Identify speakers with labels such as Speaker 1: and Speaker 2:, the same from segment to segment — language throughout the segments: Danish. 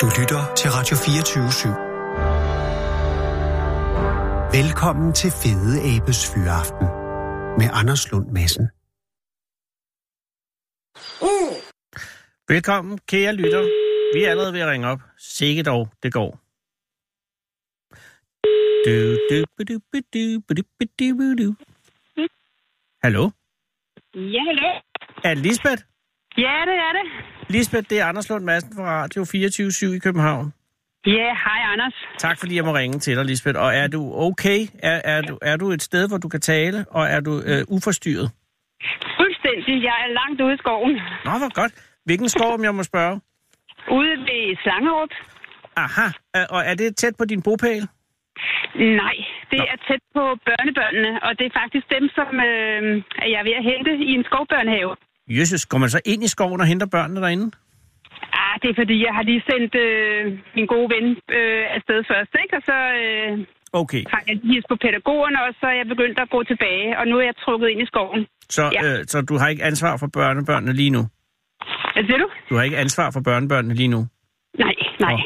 Speaker 1: Du lytter til Radio 24 /7. Velkommen til Fede Abes Fyraften med Anders Lund Madsen.
Speaker 2: Velkommen, kære lytter. Vi er allerede ved at ringe op. Sikke dog, det går. Du, du, bu, du, bu, du, bu, du, bu, du, bu, du. Hallo?
Speaker 3: Ja, hallo.
Speaker 2: Er det Lisbeth?
Speaker 3: Ja, det er det.
Speaker 2: Lisbeth, det er Anders Lund Madsen fra Radio 24 i København.
Speaker 3: Ja, hej Anders.
Speaker 2: Tak fordi jeg må ringe til dig, Lisbeth. Og er du okay? Er, er, du, er du et sted, hvor du kan tale, og er du øh, uforstyrret?
Speaker 3: Fuldstændig. Jeg er langt ude i skoven.
Speaker 2: Nå, hvor godt. Hvilken skov, om jeg må spørge?
Speaker 3: Ude ved Slangerup.
Speaker 2: Aha. Og er det tæt på din bopæl?
Speaker 3: Nej, det
Speaker 2: Nå.
Speaker 3: er tæt på børnebørnene, og det er faktisk dem, som øh, jeg er ved at hente i en skovbørnehave.
Speaker 2: Jesus, går man så ind i skoven og henter børnene derinde?
Speaker 3: Ah, det er fordi, jeg har lige sendt øh, min gode ven øh, afsted først, ikke? Og så øh,
Speaker 2: Okay,
Speaker 3: har jeg lige på pædagogerne, og så er jeg begyndt at gå tilbage, og nu er jeg trukket ind i skoven.
Speaker 2: så,
Speaker 3: Ja.
Speaker 2: øh, så du har ikke ansvar for børnebørnene lige nu?
Speaker 3: Hvad siger du?
Speaker 2: Du har ikke ansvar for børnebørnene lige nu?
Speaker 3: Nej, nej.
Speaker 2: Nå.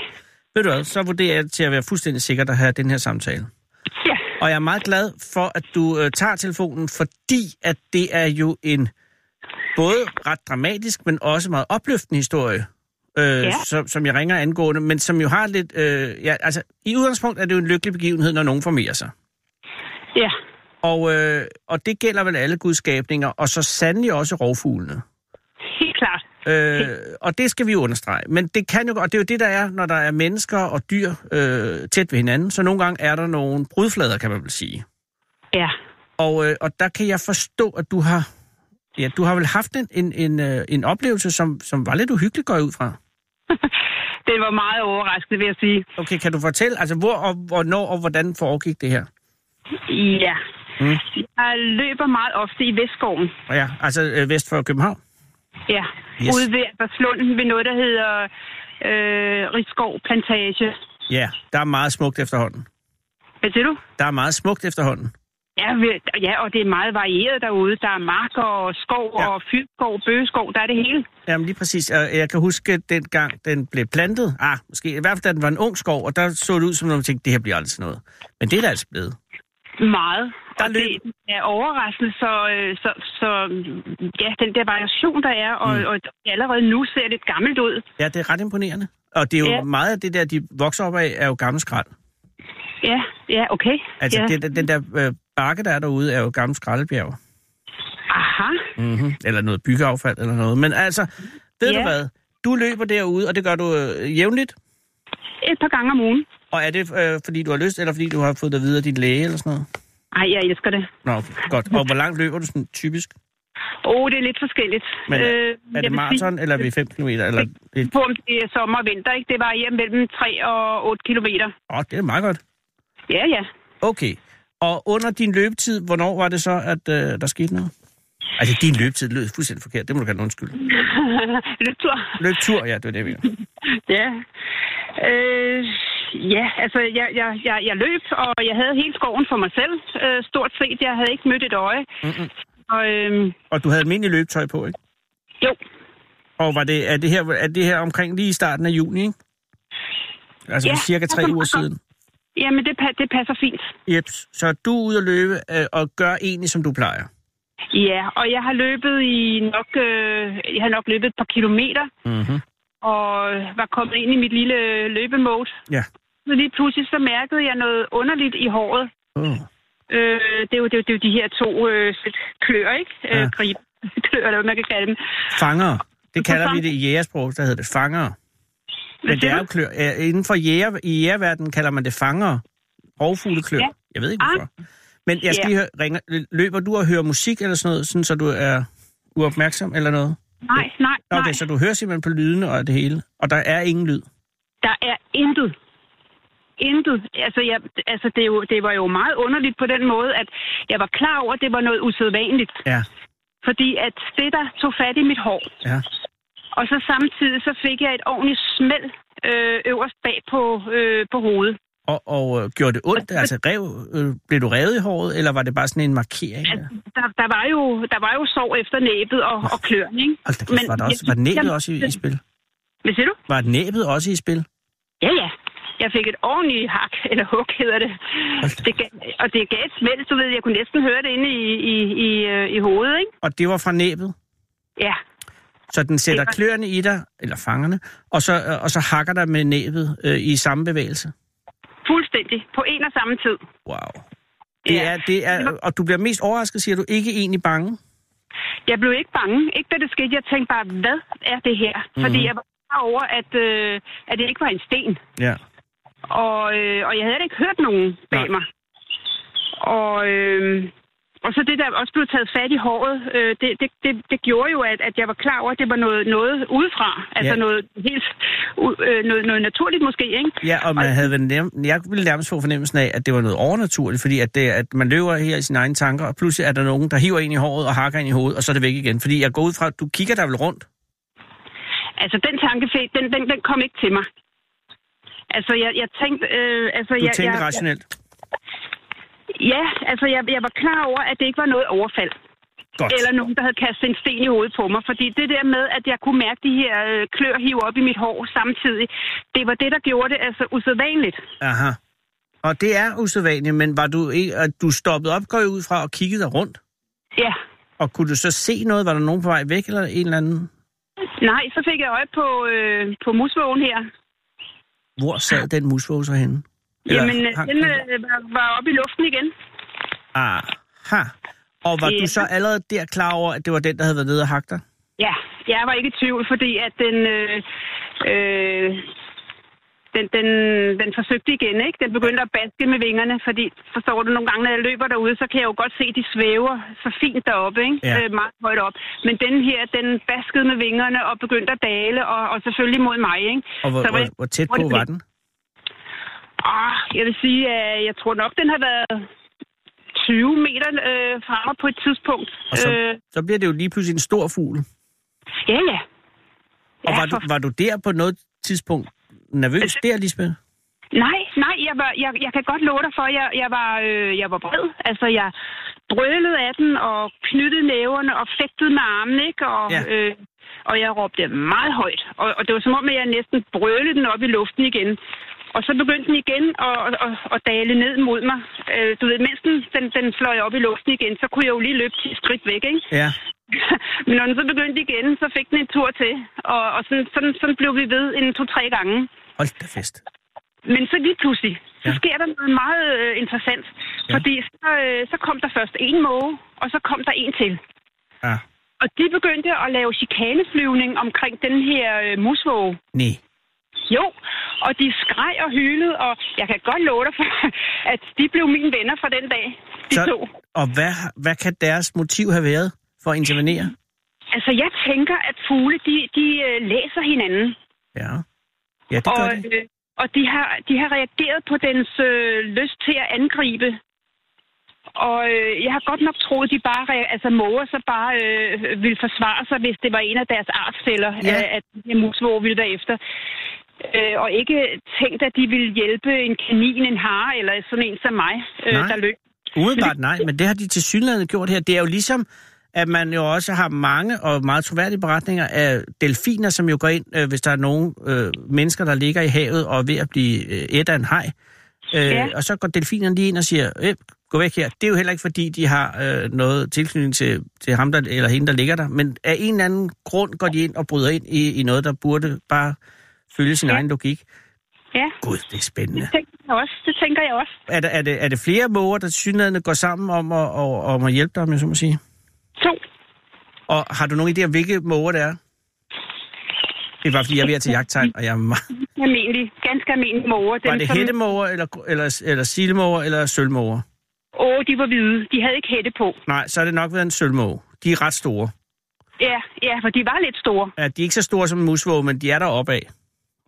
Speaker 2: Ved du hvad, så vurderer jeg til at være fuldstændig sikker at have den her samtale.
Speaker 3: Ja,
Speaker 2: Og jeg er meget glad for, at du øh, tager telefonen, fordi at det er jo en både ret dramatisk, men også meget opløftende historie, øh,
Speaker 3: Ja.
Speaker 2: som, som jeg ringer angående, men som jo har lidt... Øh, ja, altså, i udgangspunkt er det jo en lykkelig begivenhed, når nogen formerer sig.
Speaker 3: ja,
Speaker 2: Og, øh, og det gælder vel alle gudskabninger, og så sandelig også rovfuglene.
Speaker 3: helt klart.
Speaker 2: Øh, og det skal vi understrege. Men det kan jo, og det er jo det, der er, når der er mennesker og dyr øh, tæt ved hinanden. Så nogle gange er der nogle brudflader, kan man vel sige.
Speaker 3: Ja.
Speaker 2: Og, øh, og der kan jeg forstå, at du har, ja, du har vel haft en, en, en, øh, en oplevelse, som, som var lidt uhyggelig, går ud fra.
Speaker 3: Det var meget overraskende, vil jeg sige.
Speaker 2: Okay, kan du fortælle, altså hvor og hvornår og hvordan foregik det her?
Speaker 3: Ja.
Speaker 2: Mm.
Speaker 3: Jeg løber meget ofte i Vestskoven.
Speaker 2: Ja, altså øh, vest for København?
Speaker 3: Ja.
Speaker 2: Yes.
Speaker 3: Ude ved Albertslund ved noget, der hedder øh, Rigskov Plantage.
Speaker 2: Ja, der er meget smukt efterhånden.
Speaker 3: Hvad siger du?
Speaker 2: Der er meget smukt efterhånden.
Speaker 3: Ja, ja, og det er meget varieret derude. Der er marker og skov
Speaker 2: Ja.
Speaker 3: og fyldskov, bøgeskov. Der er det hele.
Speaker 2: Jamen lige præcis. Og Jeg kan huske, den gang den blev plantet. Ah, måske i hvert fald, da den var en ung skov, og der så det ud som, om man tænkte, det her bliver aldrig noget. Men det er der altså blevet.
Speaker 3: Meget.
Speaker 2: Der
Speaker 3: og
Speaker 2: løb-
Speaker 3: det er overraskende, så, øh, så, så ja, den der variation, der er, og,
Speaker 2: Mm.
Speaker 3: og allerede nu ser det gammelt ud.
Speaker 2: Ja, det er ret imponerende. Og det er jo
Speaker 3: Ja.
Speaker 2: meget af det der, de vokser op af, er jo gammel skrald.
Speaker 3: Ja, ja, okay.
Speaker 2: Altså,
Speaker 3: ja.
Speaker 2: det, den der øh, bakke, der er derude, er jo gammel skraldebjerg.
Speaker 3: Aha.
Speaker 2: Mm-hmm. Eller noget byggeaffald eller noget. Men altså, ved
Speaker 3: Ja.
Speaker 2: du hvad? Du løber derude, og det gør du øh, jævnligt.
Speaker 3: Et par gange om ugen.
Speaker 2: Og er det, øh, fordi du har lyst, eller fordi du har fået det videre af din læge eller sådan noget?
Speaker 3: Ej, jeg elsker det.
Speaker 2: Nå, okay, godt. Og hvor langt løber du sådan typisk?
Speaker 3: Åh, oh, det er lidt forskelligt.
Speaker 2: Men er, er det maraton, eller er vi 5 km? Eller
Speaker 3: Sige,
Speaker 2: lidt?
Speaker 3: på om det er sommer og vinter, ikke? Det var hjem mellem 3 og 8 kilometer.
Speaker 2: Åh, det er meget godt.
Speaker 3: Ja, ja.
Speaker 2: Okay. Og under din løbetid, hvornår var det så, at øh, der skete noget? Altså, din løbetid lød fuldstændig forkert. Det må du gerne undskylde.
Speaker 3: Løbtur.
Speaker 2: Løbetur, ja, det var det, vi
Speaker 3: Ja. Øh, ja, altså, jeg, jeg, jeg, jeg løb, og jeg havde hele skoven for mig selv. Øh, stort set. Jeg havde ikke mødt et øje.
Speaker 2: Mm-mm.
Speaker 3: Og øhm,
Speaker 2: Og du havde almindelig løbetøj på, ikke?
Speaker 3: jo,
Speaker 2: Og var det, er, det her, er det her omkring lige i starten af juni, ikke? Altså
Speaker 3: Ja,
Speaker 2: for cirka tre
Speaker 3: altså,
Speaker 2: uger
Speaker 3: altså-
Speaker 2: siden.
Speaker 3: Jamen det, det passer fint.
Speaker 2: Jeps. Så du er ude at løbe øh, og gør egentlig, som du plejer.
Speaker 3: Ja, og jeg har løbet i nok, øh, jeg har nok løbet et par kilometer,
Speaker 2: Mm-hmm.
Speaker 3: og var kommet ind i mit lille løbemode.
Speaker 2: Ja.
Speaker 3: Så lige pludselig så mærkede jeg noget underligt i håret.
Speaker 2: Oh.
Speaker 3: Øh, det, er jo, det, er jo, det er jo de her to øh, klør, ikke?
Speaker 2: Ja.
Speaker 3: Øh, grib. Klør, eller hvad man kan kalde dem.
Speaker 2: Fanger. Det kalder vi det i jægersprog, der hedder det fanger. Men det er jo klør. Inden for jæger, i jægerverdenen kalder man det fanger. Rovfugleklør.
Speaker 3: Ja.
Speaker 2: Jeg ved ikke
Speaker 3: Ah.
Speaker 2: hvorfor. Men jeg skal
Speaker 3: Ja.
Speaker 2: lige høre, ringer, løber du og hører musik eller sådan noget, sådan, så du er uopmærksom eller noget?
Speaker 3: Nej, nej, nej.
Speaker 2: Okay, så du hører simpelthen på lydene og det hele, og der er ingen lyd.
Speaker 3: Der er intet. Intet. Altså, jeg, altså det, jo, det var jo meget underligt på den måde, at jeg var klar over, at det var noget usædvanligt.
Speaker 2: Ja,
Speaker 3: Fordi at det, der tog fat i mit hår,
Speaker 2: ja.
Speaker 3: Og så samtidig så fik jeg et ordentligt smæld øh, øverst bag på, øh, på hovedet.
Speaker 2: Og, og øh, gjorde det ondt? Altså, rev, øh, blev du revet i håret, eller var det bare sådan en markering?
Speaker 3: Altså, der, der, var jo, der var jo sår efter næbet og, og kløerne, ikke?
Speaker 2: Hold da kæft, var, der også, var næbet også i, i spil?
Speaker 3: Hvad siger du?
Speaker 2: Var næbet også i spil?
Speaker 3: jeg fik et ordentligt hak, eller hug hedder det. Det gav, og det gav et smæld, du ved, jeg kunne næsten høre det inde i, i, i, øh, i hovedet, ikke?
Speaker 2: Og det var fra næbet?
Speaker 3: Ja,
Speaker 2: Så den sætter
Speaker 3: var-
Speaker 2: kløerne i dig, eller fangerne, og så, øh, og så hakker dig med næbet øh, i samme bevægelse?
Speaker 3: fuldstændig. På en og samme tid.
Speaker 2: Wow. Det
Speaker 3: Ja.
Speaker 2: er, det er, og du bliver mest overrasket, siger du, ikke egentlig bange?
Speaker 3: Jeg blev ikke bange. Ikke da det skete. Jeg tænkte bare, hvad er det her? Mm-hmm. Fordi jeg var klar over, at, øh, at det ikke var en sten.
Speaker 2: Ja.
Speaker 3: Og, øh, og jeg havde ikke hørt nogen bag
Speaker 2: Nej.
Speaker 3: mig. Og, øh, og så det der også blev taget fat i håret, øh, det, det, det, det gjorde jo, at, at jeg var klar over, at det var noget, noget udefra. Altså
Speaker 2: Ja.
Speaker 3: noget helt øh, noget, noget naturligt måske, ikke?
Speaker 2: Ja, og man havde vel nem, jeg ville nærmest få fornemmelsen af, at det var noget overnaturligt, fordi at, det, at man løber her i sine egne tanker, og pludselig er der nogen, der hiver ind i håret og hakker ind i hovedet, og så er det væk igen. Fordi jeg går ud fra, at du kigger der vel rundt.
Speaker 3: Altså den tanke, den, den, den kom ikke til mig. Altså jeg, jeg tænkte... Øh, altså,
Speaker 2: Du
Speaker 3: jeg,
Speaker 2: tænkte
Speaker 3: jeg,
Speaker 2: rationelt.
Speaker 3: Ja, altså jeg, jeg var klar over, at det ikke var noget overfald.
Speaker 2: Godt.
Speaker 3: Eller nogen, der havde kastet en sten i hovedet på mig. Fordi det der med, at jeg kunne mærke de her øh, klør hive op i mit hår samtidig, det var det, der gjorde det altså usædvanligt.
Speaker 2: Aha. Og det er usædvanligt, men var du ikke, at du stoppede op, går ud fra, og kiggede dig rundt?
Speaker 3: Ja.
Speaker 2: Og kunne du så se noget? Var der nogen på vej væk, eller en eller anden?
Speaker 3: Nej, så fik jeg øje på, øh, på musvågen her.
Speaker 2: Hvor sad den musvåge så henne?
Speaker 3: Jamen, øh,
Speaker 2: hang
Speaker 3: den øh, var, var oppe i luften igen.
Speaker 2: Aha. Og var
Speaker 3: Ja.
Speaker 2: du så allerede der klar over, at det var den, der havde været nede og hakke dig?
Speaker 3: Ja, jeg var ikke i tvivl, fordi at den... Øh, øh, den, den, den forsøgte igen, ikke? Den begyndte at baske med vingerne, fordi, forstår du, nogle gange, når jeg løber derude, så kan jeg jo godt se, at de svæver så fint deroppe, ikke?
Speaker 2: Ja.
Speaker 3: Øh, meget højt op. Men den her, den baskede med vingerne og begyndte at dale, og, og selvfølgelig mod mig, ikke?
Speaker 2: Og hvor,
Speaker 3: Så var
Speaker 2: hvor, hvor tæt på var den?
Speaker 3: Ah, jeg vil sige, at jeg tror nok, den har været 20 meter øh, fra mig på et tidspunkt.
Speaker 2: Og så,
Speaker 3: Øh,
Speaker 2: så bliver det jo lige pludselig en stor fugl.
Speaker 3: ja, ja.
Speaker 2: Og
Speaker 3: Ja,
Speaker 2: var, du,
Speaker 3: for-
Speaker 2: var du der på noget tidspunkt nervøs der, Lisbeth?
Speaker 3: Nej, nej, jeg, var, jeg, jeg kan godt love dig for, jeg, jeg, var, øh, jeg var bred. Altså, jeg drølede af den og knyttede næverne og fægtede med armen, ikke? Og,
Speaker 2: Ja.
Speaker 3: øh, og jeg råbte meget højt. Og, og det var som om, at jeg næsten brølede den op i luften igen. Og så begyndte den igen at, at, at, dale ned mod mig. Øh, du ved, mens den, den, den fløj op i luften igen, så kunne jeg jo lige løbe 10 skridt væk, ikke?
Speaker 2: Ja.
Speaker 3: Men når den så begyndte igen, så fik den en tur til. Og, og sådan, sådan, sådan blev vi ved en to-tre gange.
Speaker 2: Hold da fest.
Speaker 3: Men så lige pludselig, så
Speaker 2: Ja.
Speaker 3: sker der noget meget øh, interessant.
Speaker 2: Ja.
Speaker 3: Fordi så, øh, så kom der først en måge, og så kom der en til.
Speaker 2: Ja.
Speaker 3: Og de begyndte at lave chikaneflyvning omkring den her øh, musvåge.
Speaker 2: Nej.
Speaker 3: Jo, og de skreg og hylede, og jeg kan godt love dig for, at de blev mine venner fra den dag, de
Speaker 2: Så,
Speaker 3: to.
Speaker 2: og hvad, hvad kan deres motiv have været for at intervenere?
Speaker 3: Altså, jeg tænker, at fugle, de, de øh, læser hinanden.
Speaker 2: Ja. Ja, det gør
Speaker 3: og,
Speaker 2: det.
Speaker 3: øh, og de har, de har reageret på dens øh, lyst til at angribe. Og øh, jeg har godt nok troet, de bare, altså måger så bare øh, ville forsvare sig, hvis det var en af deres artsfælder,
Speaker 2: Ja.
Speaker 3: ja. at de her musvåger ville derefter. Øh, og ikke tænkt, at de ville hjælpe en kanin, en hare eller sådan en som mig, øh,
Speaker 2: Nej.
Speaker 3: der løb.
Speaker 2: Umiddelbart nej, men det har de til synligheden gjort her. Det er jo ligesom, at man jo også har mange og meget troværdige beretninger af delfiner, som jo går ind, øh, hvis der er nogle øh, mennesker, der ligger i havet og er ved at blive øh, et af en haj. Øh,
Speaker 3: Ja.
Speaker 2: Og så går delfinerne lige ind og siger, øh, gå væk her. Det er jo heller ikke, fordi de har øh, noget tilknytning til, til ham der, eller hende, der ligger der. Men af en eller anden grund går de ind og bryder ind i, i noget, der burde bare følge sin
Speaker 3: Ja.
Speaker 2: egen logik.
Speaker 3: Ja,
Speaker 2: Gud, det er spændende.
Speaker 3: det tænker jeg også. Det tænker jeg også.
Speaker 2: Er det, er det, er det flere måger, der synligheden går sammen om at, om, om at hjælpe dig, om jeg så må sige?
Speaker 3: To.
Speaker 2: Og har du nogen idé om, hvilke måger det er? Det er bare, fordi jeg er ved at til jagttegn, og jeg er meget...
Speaker 3: Almindelig, ganske almindelig måger.
Speaker 2: Var
Speaker 3: Dem,
Speaker 2: det
Speaker 3: som-
Speaker 2: hættemåger, eller, eller, eller sildemåger, eller sølvmåger?
Speaker 3: Åh, de var hvide. De havde ikke hætte på.
Speaker 2: Nej, så er det nok været en sølvmåge. De er ret store.
Speaker 3: Ja, ja, for de var lidt store.
Speaker 2: Ja, de er ikke så store som en musvåge, men de er deroppe af.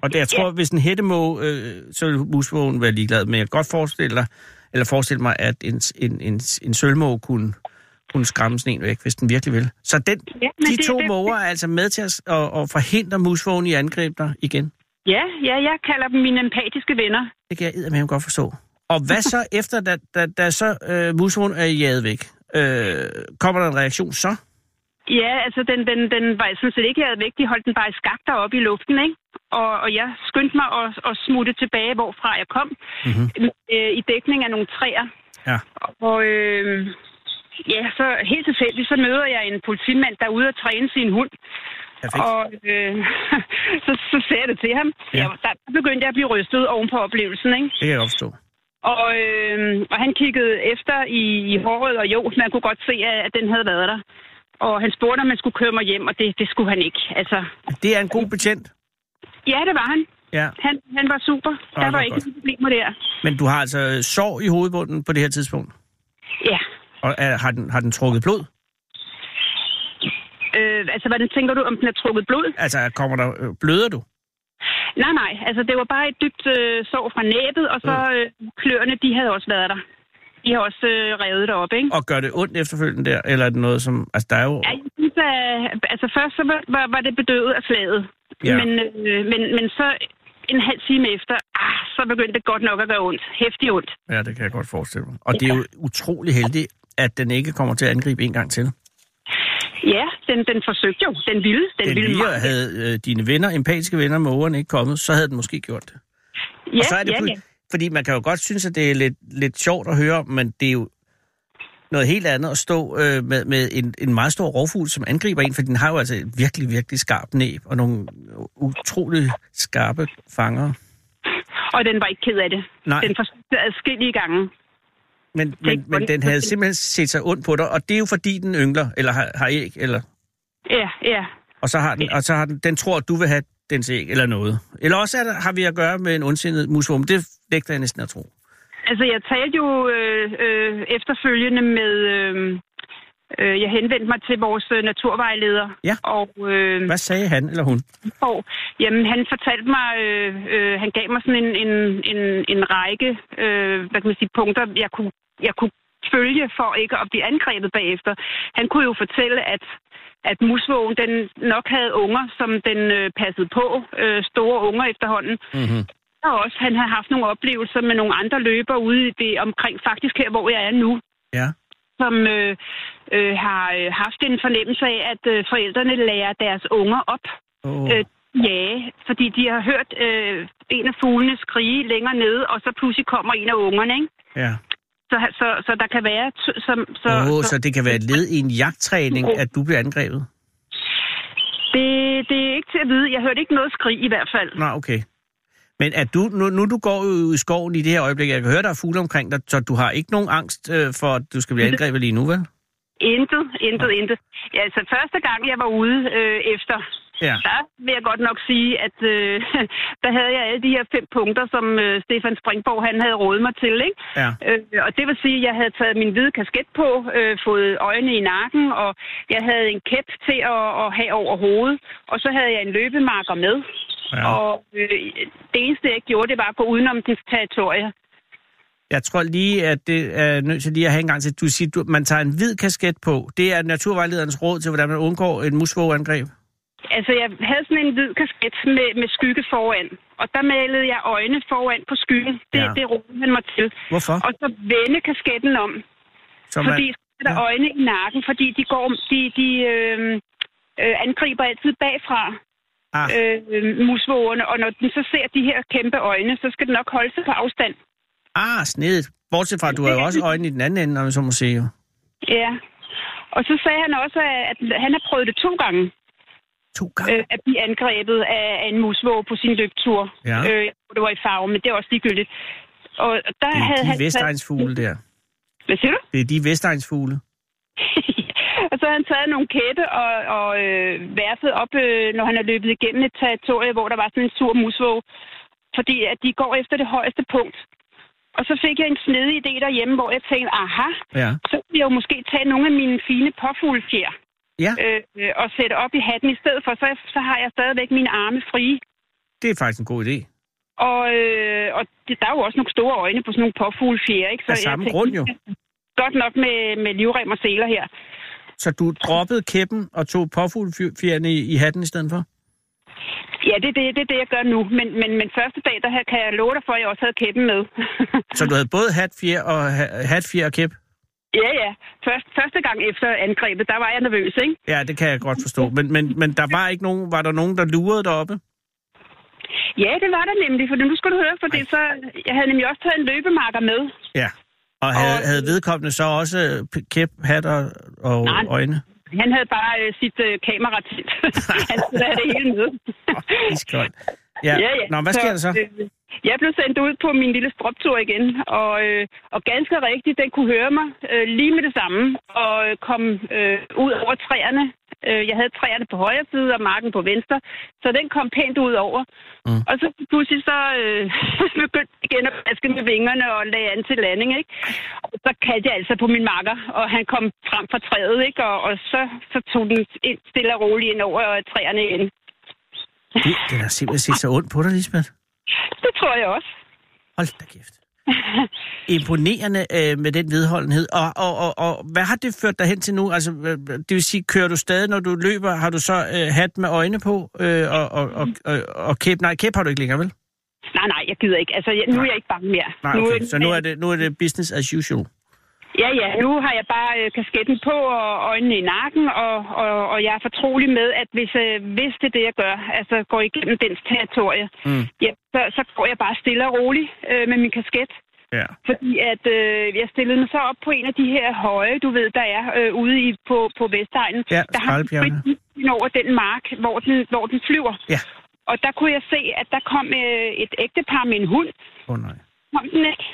Speaker 2: Og det, jeg tror,
Speaker 3: Ja.
Speaker 2: hvis en hættemåge, øh, så vil musvågen være ligeglad. Men jeg kan godt forestille, dig, eller forestille mig, at en, en, en, en sølvmåge kunne, kunne skræmme sådan en væk, hvis den virkelig vil. Så den,
Speaker 3: Ja,
Speaker 2: de
Speaker 3: det-
Speaker 2: to
Speaker 3: det-
Speaker 2: måger er altså med til at, at, at forhindre musvågen i at angribe dig igen.
Speaker 3: Ja, ja, jeg kalder dem mine empatiske venner.
Speaker 2: Det kan jeg med godt forstå. Og hvad så efter, da, da, da så øh, musvågen er jaget væk? Øh, kommer der en reaktion så?
Speaker 3: Ja, altså den, den, den var sådan set ikke jaget væk. De holdt den bare i skak deroppe i luften, ikke? og, og jeg skyndte mig at, at smutte tilbage, hvorfra jeg kom,
Speaker 2: Mhm.
Speaker 3: øh, i dækning af nogle træer.
Speaker 2: Ja.
Speaker 3: Og øh, ja, så helt tilfældigt, så møder jeg en politimand, der er ude at træne sin hund.
Speaker 2: Perfekt.
Speaker 3: Og øh, så, så sagde jeg det til ham.
Speaker 2: Ja.
Speaker 3: Jeg, der begyndte jeg at blive rystet oven på oplevelsen, ikke?
Speaker 2: Det kan jeg forstå.
Speaker 3: Og, øh, og han kiggede efter i, i håret, og jo, man kunne godt se, at den havde været der. Og han spurgte, om man skulle køre mig hjem, og det, det skulle han ikke. Altså,
Speaker 2: Det er en god betjent.
Speaker 3: ja, det var han.
Speaker 2: Ja.
Speaker 3: Han, han var super.
Speaker 2: Nå,
Speaker 3: der var ikke nogen problemer der.
Speaker 2: Men du har altså sår i hovedbunden på det her tidspunkt.
Speaker 3: Ja.
Speaker 2: Og er, har, den, har den trukket blod?
Speaker 3: Øh, altså, hvordan tænker du, om den er trukket blod?
Speaker 2: Altså, kommer der, øh, bløder du?
Speaker 3: Nej, nej. Altså, det var bare et dybt øh, sår fra næbet, og så øh, kløerne, de havde også været der. De har også øh, revet det op, ikke?
Speaker 2: Og gør det ondt efterfølgende der? Eller er det noget, som... Altså, der er jo...
Speaker 3: Ja, jeg synes, at, altså først så var, var, det bedøvet af slaget.
Speaker 2: Ja.
Speaker 3: Men, øh, men, men så en halv time efter, ah, så begyndte det godt nok at gøre ondt. Hæftigt ondt.
Speaker 2: Ja, det kan jeg godt forestille mig. Og det er jo utrolig heldigt, at den ikke kommer til at angribe en gang til.
Speaker 3: Ja, den, den forsøgte jo. Den ville. Den,
Speaker 2: Den
Speaker 3: ville
Speaker 2: lige
Speaker 3: meget.
Speaker 2: havde øh, dine venner, empatiske venner, mågerne ikke kommet, så havde den måske gjort det.
Speaker 3: Ja,
Speaker 2: og så er det
Speaker 3: ja, ja.
Speaker 2: Fordi man kan jo godt synes, at det er lidt, lidt sjovt at høre, men det er jo noget helt andet at stå øh, med, med en, en meget stor rovfugl, som angriber en, for den har jo altså et virkelig, virkelig skarpt næb, og nogle utrolig skarpe fanger.
Speaker 3: Og den var ikke ked af det.
Speaker 2: Nej.
Speaker 3: Den forsøgte adskillige gange.
Speaker 2: Men, men, men den havde simpelthen set sig ondt på dig, og det er jo fordi, den yngler, eller har, har æg, eller,
Speaker 3: Ja, ja.
Speaker 2: og så har den, og så har den, den tror, at du vil have dens æg, eller noget. Eller også er der, har vi at gøre med en ondsindet musvåm. Det nægter jeg næsten at tro.
Speaker 3: Altså, jeg talte jo øh, øh, efterfølgende med... Øh, øh, jeg henvendte mig til vores øh, naturvejleder.
Speaker 2: Ja.
Speaker 3: Og, øh,
Speaker 2: Hvad sagde han eller hun?
Speaker 3: og jamen, han fortalte mig... Øh, øh, han gav mig sådan en, en, en, en række øh, hvad kan man sige, punkter, jeg kunne, jeg kunne følge for ikke at blive angrebet bagefter. Han kunne jo fortælle, at at musvågen den nok havde unger, som den øh, passede på, øh, store unger efterhånden.
Speaker 2: Mm-hmm.
Speaker 3: Og også, han har haft nogle oplevelser med nogle andre løber ude i det omkring, faktisk her, hvor jeg er nu,
Speaker 2: Ja.
Speaker 3: som øh, øh, har øh, haft en fornemmelse af, at øh, forældrene lærer deres unger op.
Speaker 2: Oh.
Speaker 3: Øh, ja, fordi de har hørt øh, en af fuglene skrige længere nede, og så pludselig kommer en af ungerne, ikke?
Speaker 2: Ja.
Speaker 3: Så, så, så der kan være... Så,
Speaker 2: Åh, oh,
Speaker 3: så,
Speaker 2: så det kan være et led i en jagttræning, at du bliver angrebet?
Speaker 3: det, det er ikke til at vide. Jeg hørte ikke noget skrig i hvert fald.
Speaker 2: Nå, okay. Men at du, nu, nu du går jo i skoven i det her øjeblik, jeg kan høre, der er fugle omkring dig, så du har ikke nogen angst øh, for, at du skal blive angrebet lige nu, vel?
Speaker 3: Intet, intet, intet. Ja, altså første gang, jeg var ude øh, efter,
Speaker 2: Ja.
Speaker 3: der vil jeg godt nok sige, at øh, der havde jeg alle de her fem punkter, som øh, Stefan Springborg han havde rådet mig til. Ikke?
Speaker 2: Ja.
Speaker 3: Øh, og det vil sige, at jeg havde taget min hvide kasket på, øh, fået øjne i nakken, og jeg havde en kæp til at, at have over hovedet, og så havde jeg en løbemarker med.
Speaker 2: Ja.
Speaker 3: Og øh, det eneste, jeg gjorde, det var at gå udenom dens territorie.
Speaker 2: Jeg tror lige, at det er nødt til lige at have en gang til. Du siger, du, man tager en hvid kasket på. Det er naturvejlederens råd til, hvordan man undgår et musvågeangreb.
Speaker 3: Altså, jeg havde sådan en hvid kasket med, med skygge foran, og der malede jeg øjne foran på skyggen. Det,
Speaker 2: Ja.
Speaker 3: det rådede han mig til.
Speaker 2: Hvorfor?
Speaker 3: Og så vende kasketten om,
Speaker 2: Så
Speaker 3: fordi
Speaker 2: man,
Speaker 3: så er der
Speaker 2: ja.
Speaker 3: øjne i nakken, fordi de går, de, de øh, øh, angriber altid bagfra,
Speaker 2: ah,
Speaker 3: øh, musvågerne, og når den så ser de her kæmpe øjne, så skal den nok holde sig på afstand.
Speaker 2: ah, snedigt. Bortset fra, at du har jo også øjne i den anden ende, når man så må sige. jo.
Speaker 3: Ja. Og så sagde han også, at han har prøvet det to gange.
Speaker 2: To gange.
Speaker 3: øh, at blive angrebet af, af en musvåge på sin løbetur.
Speaker 2: Ja.
Speaker 3: Øh, det var i farve, men det er også ligegyldigt. Og der
Speaker 2: Det
Speaker 3: havde
Speaker 2: er
Speaker 3: han
Speaker 2: de vestegnsfugle der.
Speaker 3: Hvad siger du?
Speaker 2: Det er de vestegnsfugle.
Speaker 3: og så har han taget nogle kæppe og, og øh, værfet op, øh, når han er løbet igennem et territorie, hvor der var sådan en sur musvåge. Fordi at de går efter det højeste punkt. Og så fik jeg en snedig idé derhjemme, hvor jeg tænkte, aha,
Speaker 2: Ja.
Speaker 3: så vil jeg jo måske tage nogle af mine fine påfuglefjer
Speaker 2: Ja,
Speaker 3: øh, øh, og sætte op i hatten i stedet for. Så, så har jeg stadigvæk mine arme frie.
Speaker 2: det er faktisk en god idé.
Speaker 3: Og, øh, og det, der er jo også nogle store øjne på sådan nogle påfuglefjer, ikke?
Speaker 2: Af samme grund jo.
Speaker 3: Godt nok med, med livrem og seler her.
Speaker 2: Så du droppede kæppen og tog påfuglefjerne i, i hatten i stedet for?
Speaker 3: Ja, det er det, det, det, jeg gør nu. Men, men, men første dag, der kan jeg love dig for, at jeg også havde kæppen med.
Speaker 2: Så du havde både hatfjer og ha- hatfjer og kæp?
Speaker 3: Ja, ja. Først, første gang efter angrebet, der var jeg nervøs, ikke?
Speaker 2: Ja, det kan jeg godt forstå. Men, men, men der var ikke nogen, var der nogen, der lurede deroppe?
Speaker 3: Ja, det var der nemlig, for nu skal du høre, for det så, jeg havde nemlig også taget en løbemarker med.
Speaker 2: Ja. Og havde,
Speaker 3: Og-
Speaker 2: havde vedkommende så også øh, kæp, hat og, og
Speaker 3: Nej.
Speaker 2: øjne?
Speaker 3: Han havde bare øh, sit øh, kamera til. Han skulle have det hele med.
Speaker 2: Iskoldt. Ja. Nå, hvad sker der så?
Speaker 3: Øh, jeg blev sendt ud på min lille stroptur igen, og, øh, og ganske rigtigt, den kunne høre mig øh, lige med det samme, og øh, kom øh, ud over træerne. Øh, jeg havde træerne på højre side og marken på venstre, så den kom pænt ud over.
Speaker 2: Mm.
Speaker 3: Og så pludselig så øh, begyndte jeg igen at baske med vingerne og lagde an til landing, ikke? Og så kaldte jeg altså på min makker, og han kom frem fra træet, ikke? Og, og så, så tog den ind, stille og roligt ind over træerne igen.
Speaker 2: Det, den har simpelthen set så ondt på dig, Lisbeth.
Speaker 3: Det tror jeg også.
Speaker 2: Hold da kæft. Imponerende øh, med den vedholdenhed. Og, og, og, og hvad har det ført dig hen til nu? Altså, øh, det vil sige, kører du stadig, når du løber? Har du så øh, hat med øjne på? Øh, og, og, og, og, og kæp? Nej, kæp har du ikke længere, vel?
Speaker 3: Nej, nej, jeg gider ikke. Altså, jeg, nu er jeg ikke bange mere.
Speaker 2: Nej,
Speaker 3: nu,
Speaker 2: okay. Så nu er, det, nu er det business as usual.
Speaker 3: Ja, ja, nu har jeg bare øh, kasketten på og øjnene i nakken, og, og, og jeg er fortrolig med, at hvis, øh, hvis det er det, jeg gør, altså går igennem dens territorie,
Speaker 2: Mm.
Speaker 3: ja, så, så går jeg bare stille og roligt øh, med min kasket.
Speaker 2: Ja.
Speaker 3: Fordi at øh, jeg stillede mig så op på en af de her høje, du ved, der er øh, ude i, på, på Vestegnen.
Speaker 2: Ja,
Speaker 3: der har den over den mark, hvor den, hvor den flyver.
Speaker 2: Ja.
Speaker 3: Og der kunne jeg se, at der kom øh, et ægtepar med en hund,
Speaker 2: Åh oh, nej.
Speaker 3: kom den ikke.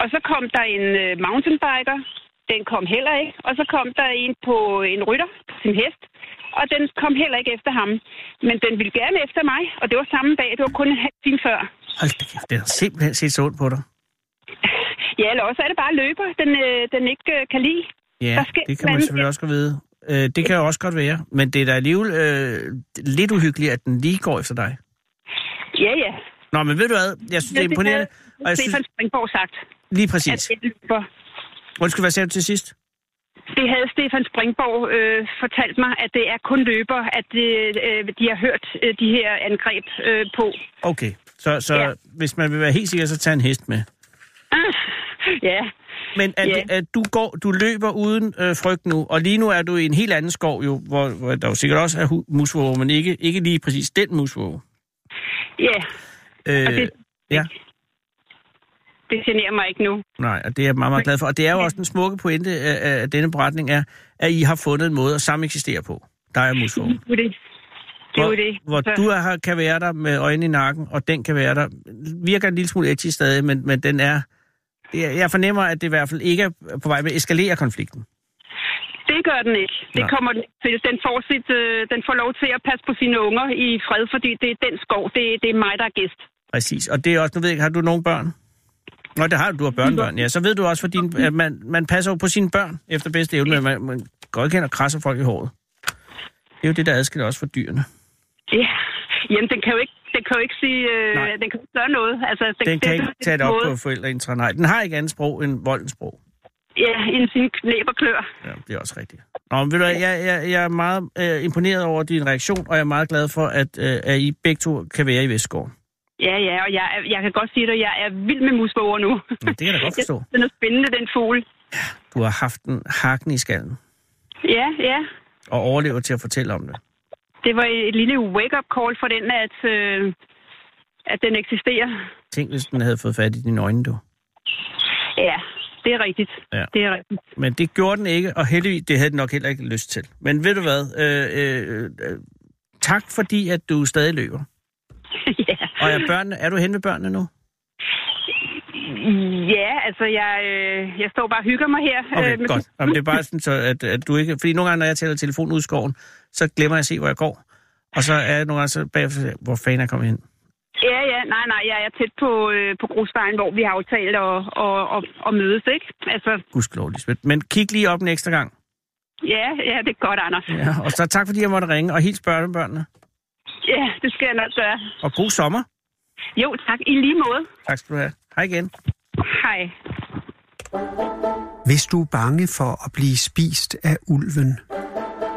Speaker 3: Og så kom der en øh, mountainbiker. Den kom heller ikke. Og så kom der en på en rytter på sin hest. Og den kom heller ikke efter ham. Men den ville gerne efter mig. Og det var samme dag. Det var kun en halv time før.
Speaker 2: Hold da kæft, den har simpelthen set så ondt på dig.
Speaker 3: Ja, eller også er det bare løber, den, øh, den ikke øh, kan lide.
Speaker 2: Ja,
Speaker 3: Der sker
Speaker 2: det kan man selvfølgelig også godt vide. Øh, det kan jo også godt være. Men det er da alligevel øh, lidt uhyggeligt, at den lige går efter dig.
Speaker 3: Ja, ja.
Speaker 2: Nå, men ved du hvad? Jeg synes, det er imponerende. Og jeg synes,
Speaker 3: Stefan Springborg sagt,
Speaker 2: lige
Speaker 3: at
Speaker 2: præcis.
Speaker 3: det løber.
Speaker 2: Undskyld, hvad sagde du til sidst?
Speaker 3: Det havde Stefan Springborg øh, fortalt mig, at det er kun løber, at det, øh, de har hørt øh, de her angreb øh, på.
Speaker 2: Okay, så, så
Speaker 3: Ja.
Speaker 2: hvis man vil være helt sikker, så tag en hest med.
Speaker 3: Ah, ja,
Speaker 2: Men at,
Speaker 3: Ja.
Speaker 2: at du går, du løber uden øh, frygt nu, og lige nu er du i en helt anden skov, jo, hvor, hvor der jo sikkert også er musvåge, men ikke, ikke lige præcis den musvåge.
Speaker 3: ja.
Speaker 2: Øh,
Speaker 3: Og det,
Speaker 2: ja,
Speaker 3: det generer mig ikke nu.
Speaker 2: nej, og det er jeg meget, meget glad for. Og det er jo også den smukke pointe af, af denne beretning, er, at I har fundet en måde at sameksistere på. Der er musvåge.
Speaker 3: Det er det. Det er jo det.
Speaker 2: Hvor
Speaker 3: Så-
Speaker 2: du er, kan være der med øjnene i nakken, og den kan være der. Virker en lille smule edgy stadig, men, men den er... Jeg fornemmer, at det i hvert fald ikke er på vej med at eskalere konflikten.
Speaker 3: Det gør den ikke. Det
Speaker 2: Nej.
Speaker 3: kommer den til. Den får, sit, øh, den får lov til at passe på sine unger i fred, fordi det er den skov. Det, det er mig, der er gæst.
Speaker 2: Præcis. Og det er også, nu ved jeg ikke, har du nogle børn? Nå, det har du, du har børnebørn, ja. Så ved du også, for din, at man, man passer jo på sine børn efter bedste evne, men man, man går ikke hen og krasser folk i håret. Det er jo det, der adskiller os fra dyrene.
Speaker 3: Ja. Jamen, den kan jo ikke, den kan jo ikke sige... Øh,
Speaker 2: Nej.
Speaker 3: den kan ikke gøre noget. Altså, den,
Speaker 2: Den kan
Speaker 3: det,
Speaker 2: ikke tage det op på forældreintra. Nej, den har ikke andet sprog end voldens sprog.
Speaker 3: Ja, inden sin knæb og klør.
Speaker 2: Ja, det er også rigtigt. Nå, men ved du, jeg, jeg, jeg er meget øh, imponeret over din reaktion, og jeg er meget glad for, at, øh, at I begge to kan være i Vestgården.
Speaker 3: Ja, ja, og jeg, jeg kan godt sige dig, at jeg er vild med musvåger nu.
Speaker 2: Men det kan jeg da godt forstå.
Speaker 3: Den er spændende, den fugl.
Speaker 2: Du har haft en hakken i skallen,
Speaker 3: Ja, ja.
Speaker 2: og overlever til at fortælle om det.
Speaker 3: Det var et lille wake-up call for den, at, øh, at den eksisterer.
Speaker 2: Tænk, hvis den havde fået fat i dine øjne, du.
Speaker 3: Ja, det er rigtigt.
Speaker 2: Ja.
Speaker 3: Det er rigtigt.
Speaker 2: Men det gjorde den ikke, og heldigvis, det havde den nok heller ikke lyst til. Men ved du hvad? Øh, øh, øh, tak fordi, at du stadig løber. Og er, børnene, er du hen med børnene nu?
Speaker 3: ja, altså jeg, øh, jeg står bare og hygger mig her.
Speaker 2: Okay,
Speaker 3: øh, med-
Speaker 2: godt. Jamen, det er bare sådan, så at, at du ikke... Fordi nogle gange, når jeg taler telefon ud i skoven, så glemmer jeg at se, hvor jeg går. Og så er jeg nogle gange så bagefter, hvor fanden er kommet hen?
Speaker 3: Ja, ja, nej, nej, jeg er tæt på, øh, på grusvejen, hvor vi har aftalt at, at, at, at mødes, ikke? Altså,
Speaker 2: Gudskelov, Lisbeth. Men kig lige op en ekstra gang.
Speaker 3: ja, ja, det er godt, Anders.
Speaker 2: Ja, og så tak fordi jeg måtte ringe, og hils børnebørnene.
Speaker 3: Ja, det skal jeg nok gøre.
Speaker 2: Og god sommer.
Speaker 3: Jo, tak. I lige måde.
Speaker 2: Tak skal du have. Hej igen.
Speaker 3: Hej.
Speaker 1: Hvis du er bange for at blive spist af ulven,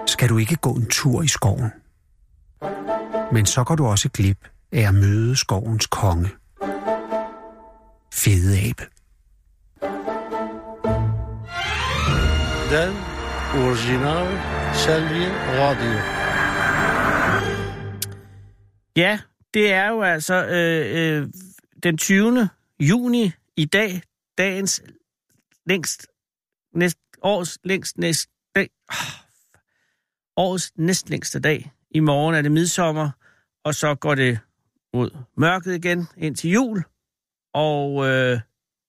Speaker 1: skal du ikke gå en tur i skoven. Men så går du også glip af at møde skovens konge. Fede abe.
Speaker 4: Den original Selvi Radio.
Speaker 2: Ja, det er jo altså øh, øh, den 20. juni i dag, dagens længst, næst, års længst næst dag, oh, årets næst dag. I morgen er det midsommer, og så går det mod mørket igen ind til jul. Og øh,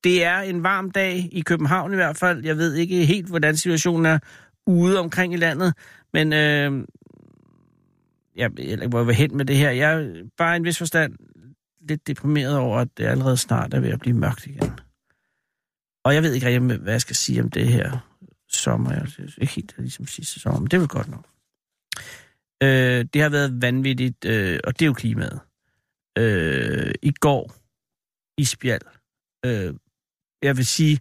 Speaker 2: det er en varm dag i København i hvert fald. Jeg ved ikke helt, hvordan situationen er ude omkring i landet, men øh, jeg eller hvor jeg vil hen med det her. Jeg er bare i en vis forstand lidt deprimeret over, at det allerede snart er ved at blive mørkt igen. Og jeg ved ikke rigtig, hvad jeg skal sige om det her sommer. Jeg synes ikke helt ligesom sidste sommer, men det er vel godt nok. Øh, det har været vanvittigt, øh, og det er jo klimaet. Øh, I går i Spjald. Øh, jeg vil sige,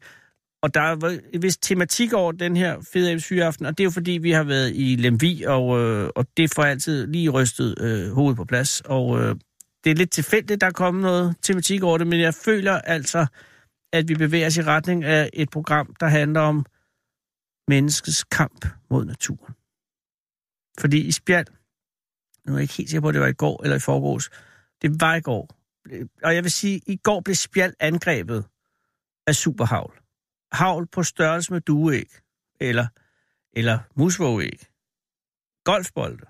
Speaker 2: og der er en vis tematik over den her fede aften, og det er jo fordi, vi har været i Lemvi, og, øh, og det får altid lige rystet øh, hovedet på plads. Og øh, det er lidt tilfældigt, der er kommet noget tematik over det, men jeg føler altså, at vi bevæger os i retning af et program, der handler om menneskets kamp mod naturen. Fordi i Spjald, nu er jeg ikke helt sikker på, at det var i går eller i forgårs, det var i går. Og jeg vil sige, at i går blev Spjald angrebet af superhavl. Havl på størrelse med dueæg, eller, eller musvågæg. Golfbolde.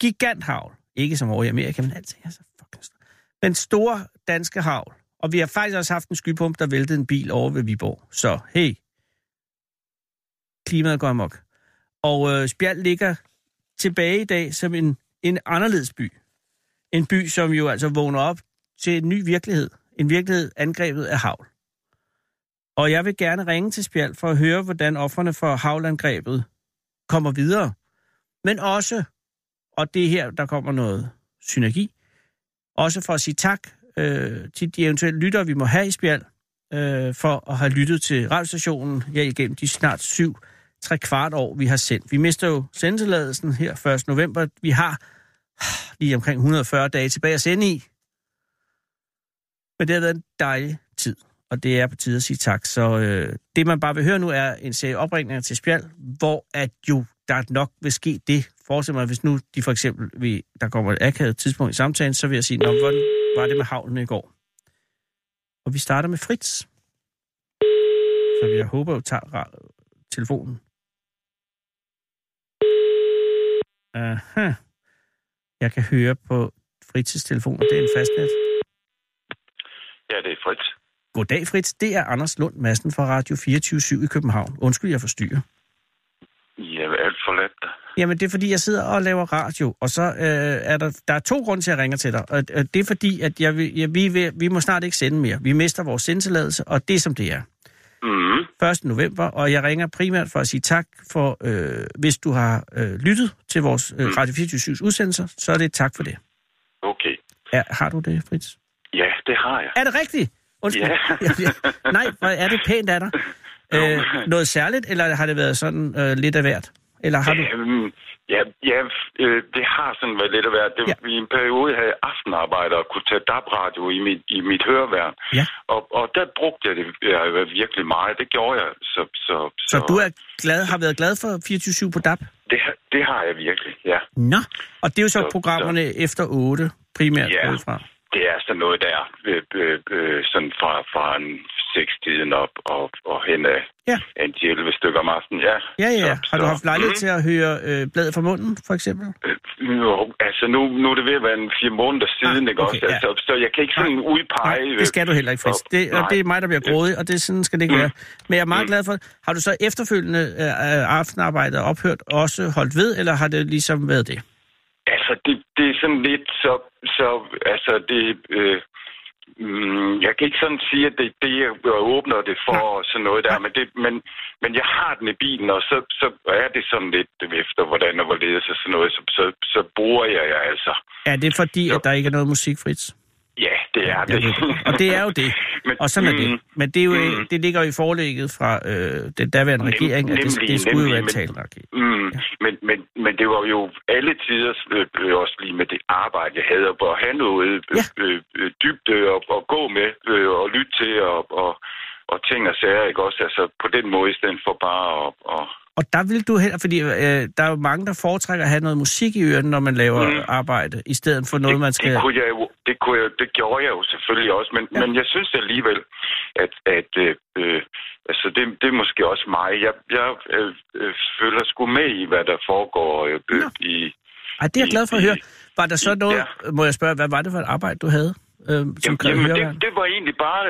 Speaker 2: Giganthavl. Ikke som over i Amerika, men altid er så fucking stor. Men store danske havl. Og vi har faktisk også haft en skypump, der væltede en bil over ved Viborg. Så hey, klimaet går amok. Og øh, Spjald ligger tilbage i dag som en, en anderledes by. En by, som jo altså vågner op til en ny virkelighed. En virkelighed angrebet af havl. Og jeg vil gerne ringe til Spjald for at høre, hvordan offerne for havlandgrebet kommer videre. Men også, og det er her, der kommer noget synergi, også for at sige tak øh, til de eventuelle lyttere, vi må have i Spjald, øh, for at have lyttet til radiostationen ja, igennem de snart syv, tre kvart år, vi har sendt. Vi mister jo sendetilladelsen her 1. november. Vi har ah, lige omkring 140 dage tilbage at sende i. Men det har været en dejlig tid og det er på tide at sige tak. Så øh, det, man bare vil høre nu, er en serie opringninger til Spjald, hvor at jo der nok vil ske det. Forestil mig, hvis nu de for eksempel, vi, der kommer et akavet tidspunkt i samtalen, så vil jeg sige, Nå, hvordan var det med havlen i går? Og vi starter med Fritz. Så jeg håber, at tager telefonen. Aha. Jeg kan høre på Fritz's telefon, og det er en fastnet.
Speaker 4: Ja, det er Fritz.
Speaker 2: Goddag, Fritz. Det er Anders Lund Madsen fra Radio 24 i København. Undskyld, jeg forstyrrer.
Speaker 4: Ja, alt for let.
Speaker 2: Jamen, det er fordi, jeg sidder og laver radio, og så øh, er der, der er to grunde til, at jeg ringer til dig. Og, og det er fordi, at jeg, jeg, vi, vi, vi må snart ikke sende mere. Vi mister vores sendtilladelse, og det er som det er.
Speaker 4: Mm.
Speaker 2: 1. november, og jeg ringer primært for at sige tak for, øh, hvis du har øh, lyttet til vores øh, Radio 24 udsendelser, så er det tak for det.
Speaker 4: Okay.
Speaker 2: Ja, har du det, Fritz?
Speaker 4: Ja, det har jeg.
Speaker 2: Er det rigtigt? Undskyld.
Speaker 4: Ja.
Speaker 2: Nej, hvor er det pænt af dig. Øh, noget særligt, eller har det været sådan øh, lidt af hvert? Eller har du...
Speaker 4: Øhm, ja, ja øh, det har sådan været lidt af hvert. Det,
Speaker 2: Ja.
Speaker 4: I en periode havde jeg aftenarbejder og kunne tage DAB-radio i mit, i mit høreværn.
Speaker 2: Ja.
Speaker 4: Og, og der brugte jeg det jeg, virkelig meget. Det gjorde jeg. Så, så,
Speaker 2: Så du er glad, har været glad for 24-7 på DAB?
Speaker 4: Det, har- det har jeg virkelig, ja.
Speaker 2: Nå, og det er jo så
Speaker 4: Så-
Speaker 2: programmerne efter 8 primært
Speaker 4: Ja.
Speaker 2: ja. fra.
Speaker 4: Det er sådan noget der, øh, øh, øh, sådan fra, fra en seks-tiden op og, og hen af
Speaker 2: Ja.
Speaker 4: en 11 stykker om aftenen. Ja,
Speaker 2: Ja, ja, ja.
Speaker 4: Så-
Speaker 2: Har du
Speaker 4: så-
Speaker 2: haft lejlighed
Speaker 4: Mm.
Speaker 2: til at høre øh, bladet fra munden, for eksempel?
Speaker 4: Øh, Jo, altså nu, nu er det ved at være en fire måneder siden,
Speaker 2: Ah,
Speaker 4: ikke
Speaker 2: okay,
Speaker 4: også?
Speaker 2: ja.
Speaker 4: Altså, så jeg kan ikke sådan udpege...
Speaker 2: Nej, det skal du heller ikke, Fritz.
Speaker 4: og-
Speaker 2: Det, og
Speaker 4: nej.
Speaker 2: det er mig, der bliver grådig, og det, sådan skal det ikke
Speaker 4: Mm.
Speaker 2: være. Men jeg er meget
Speaker 4: Mm.
Speaker 2: glad for, har du så efterfølgende øh, aftenarbejdet ophørt også holdt ved, eller har det ligesom været det?
Speaker 4: Altså, det, det er sådan lidt så... så altså, det... Øh, mm, jeg kan ikke sådan sige, at det er det, jeg åbner det for og sådan noget der, men, det, men, men jeg har den i bilen, og så, så er det sådan lidt efter, hvordan og hvorledes og sådan noget, så, så, så bruger jeg jer altså.
Speaker 2: Er det fordi,
Speaker 4: Jo.
Speaker 2: at der ikke er noget musik, Fritz?
Speaker 4: Ja, det er det.
Speaker 2: Og det er jo det.
Speaker 4: Men-
Speaker 2: Og sådan er det.
Speaker 4: mm,
Speaker 2: Men det, er jo,
Speaker 4: mm.
Speaker 2: det ligger jo i forlægget fra øh, den daværende
Speaker 4: Nem-
Speaker 2: regering, at det,
Speaker 4: nemlig,
Speaker 2: det skulle jo
Speaker 4: nemlig,
Speaker 2: være en
Speaker 4: men-
Speaker 2: taleraket.
Speaker 4: Mm, men, men, men det var jo alle tider øh, øh, også lige med det arbejde, jeg havde, at have noget øh,
Speaker 2: Ja.
Speaker 4: øh, øh, dybde og, og gå med øh, og lytte til og, og, og ting og sager, ikke også? Altså på den måde, i stedet for bare at... Og,
Speaker 2: Og der vil du heller, fordi øh, der er jo mange, der foretrækker at have noget musik i ørerne, når man laver
Speaker 4: Mm.
Speaker 2: arbejde, i stedet for noget,
Speaker 4: det,
Speaker 2: man skal...
Speaker 4: Det, kunne jeg jo, det, kunne jeg, det gjorde jeg jo selvfølgelig også, men,
Speaker 2: Ja.
Speaker 4: men jeg synes alligevel, at, at øh, øh, altså det, det er måske også mig. Jeg, jeg øh, øh, følger sgu med i, hvad der foregår øh, i...
Speaker 2: Ej, det er jeg glad for at høre. Var der så noget,
Speaker 4: Ja.
Speaker 2: må jeg spørge, hvad var det for et arbejde, du havde, øh, som
Speaker 4: Jamen, jamen det, det var egentlig bare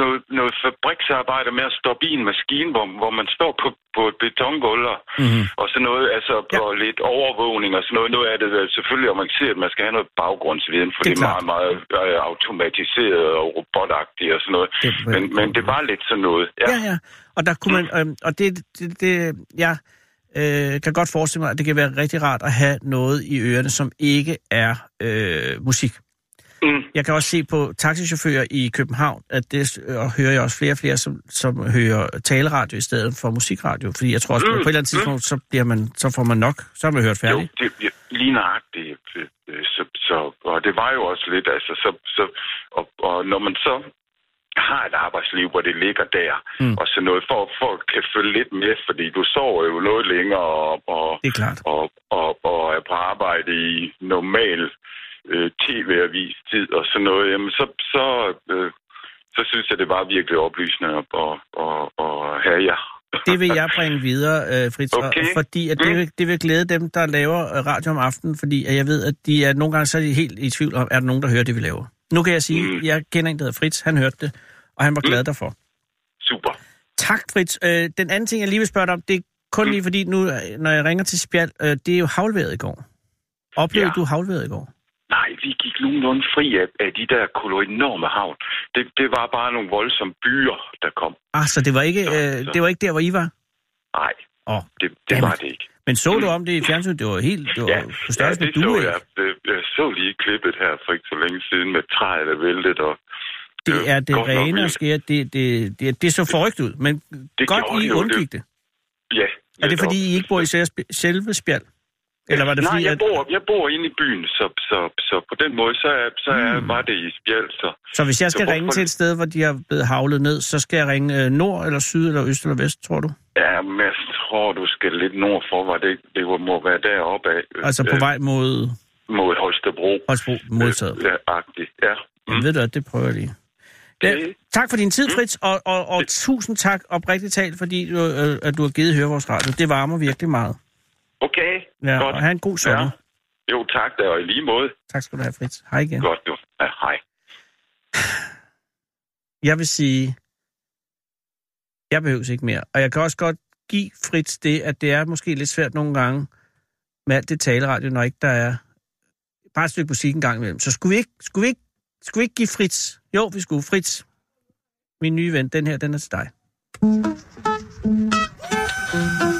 Speaker 4: noget, noget fabriksarbejde med at stoppe i en maskine, hvor, hvor man står på, på et betongulv og,
Speaker 2: Mm-hmm.
Speaker 4: og sådan noget, altså
Speaker 2: Ja.
Speaker 4: ja. og lidt overvågning og sådan noget. Noget af det er selvfølgelig avanceret, man skal have noget baggrundsviden, for
Speaker 2: Det er
Speaker 4: er, meget, meget øh, automatiseret og robotagtigt og sådan noget.
Speaker 2: Det
Speaker 4: Men, men det var lidt sådan noget. Ja.
Speaker 2: Ja, ja. Og der kunne man, øh, og det, det, det jeg øh, kan godt forestille mig, at det kan være rigtig rart at have noget i ørerne, som ikke er øh, musik.
Speaker 4: Mm.
Speaker 2: Jeg kan også se på taxichauffører i København, at det og hører jeg også flere og flere, som, som hører taleradio i stedet for musikradio. Fordi jeg tror også, mm.
Speaker 4: Mm,
Speaker 2: på et eller andet tidspunkt, så, bliver man, så får man nok. Så har man hørt
Speaker 4: Jo,
Speaker 2: færdigt.
Speaker 4: det, ja, lige nøjagtigt. øh, øh, Så, så, og det var jo også lidt, altså, så, så, og, og når man så har et arbejdsliv, hvor det ligger der,
Speaker 2: Mm.
Speaker 4: mm. og så noget, for at folk kan følge lidt med, fordi du sover jo noget længere, og, og,
Speaker 2: Det er klart.
Speaker 4: og, og, og er på arbejde i normal øh, tv-avis-tid og sådan noget, jamen så, så, øh, så synes jeg, det var virkelig oplysende at, og, og, og have jer.
Speaker 2: Det vil jeg bringe videre, øh, Fritz,
Speaker 4: Okay.
Speaker 2: fordi at det,
Speaker 4: Mm.
Speaker 2: vil, det vil glæde dem, der laver øh, radio om aftenen, fordi at jeg ved, at de er nogle gange så er de helt i tvivl om, er der nogen, der hører det, vi laver. Nu kan jeg sige,
Speaker 4: Mm.
Speaker 2: jeg kender en, der hedder Fritz, han hørte det, og han var glad derfor.
Speaker 4: Super.
Speaker 2: Tak, Fritz. Øh, den anden ting, jeg lige vil spørge dig om, det er kun lige fordi, nu, øh, når jeg ringer til Spjald, øh, det er jo havlværet i går. Oplevede
Speaker 4: Ja.
Speaker 2: du havlværet i går?
Speaker 4: Nogenlunde fri af, af de der enorme havn. Det, det var bare nogle voldsomme byer, der kom.
Speaker 2: Ah, så det var ikke,
Speaker 4: Så-
Speaker 2: øh,
Speaker 4: så-
Speaker 2: det var ikke der, hvor I var?
Speaker 4: Nej,
Speaker 2: Åh,
Speaker 4: det, det var det ikke.
Speaker 2: men så du om det i fjernsynet? Det var helt, det var
Speaker 4: Ja,
Speaker 2: på
Speaker 4: ja
Speaker 2: størrelse
Speaker 4: det
Speaker 2: med
Speaker 4: så jeg. Det, jeg så lige klippet her for ikke så længe siden med træet, der væltet. Og,
Speaker 2: Det
Speaker 4: Øh,
Speaker 2: er det
Speaker 4: godt
Speaker 2: rene og skære. Det, det, det, det så forrygt ud, men
Speaker 4: Det
Speaker 2: godt I
Speaker 4: det
Speaker 2: undgik det.
Speaker 4: ja.
Speaker 2: Er det fordi. I ikke bor i selve- selve Spjald? Eller var det
Speaker 4: Nej,
Speaker 2: fordi,
Speaker 4: jeg
Speaker 2: at...
Speaker 4: bor, jeg bor inde i byen, så, så, så på den måde, så, er, så er,
Speaker 2: Hmm.
Speaker 4: var det i spjæld. Så.
Speaker 2: Så hvis jeg skal
Speaker 4: Så
Speaker 2: ringe til et sted, hvor de har blevet havlet ned, så skal jeg ringe øh, nord, eller syd, eller øst, eller vest, tror du?
Speaker 4: Ja, men jeg tror, du skal lidt nord for, hvor det, det må være deroppe af.
Speaker 2: Altså på
Speaker 4: øh,
Speaker 2: vej mod
Speaker 4: Mod Holstebro.
Speaker 2: Holstebro modtaget.
Speaker 4: Ja, agtigt, ja.
Speaker 2: Mm. Ved du hvad, det prøver jeg lige. Ja, tak for din tid, Fritz, og, og, og tusind tak oprigtigt talt, fordi du, øh, at du har givet høre vores radio. Det varmer virkelig meget.
Speaker 4: Okay,
Speaker 2: Ja,
Speaker 4: godt.
Speaker 2: og have en god sommer.
Speaker 4: Ja. Jo, tak da, og i lige måde.
Speaker 2: Tak skal du have, Fritz. Hej igen.
Speaker 4: Godt, du. Ja, hej.
Speaker 2: Jeg vil sige, jeg behøver ikke mere. Og jeg kan også godt give Fritz det, at det er måske lidt svært nogle gange med alt det taleradio, når ikke der er bare et stykke musik en gang imellem. Så skulle vi ikke, skulle vi ikke, skulle vi ikke give Fritz? Jo, vi skulle. Fritz, min nye ven, den her, den er til dig.
Speaker 5: För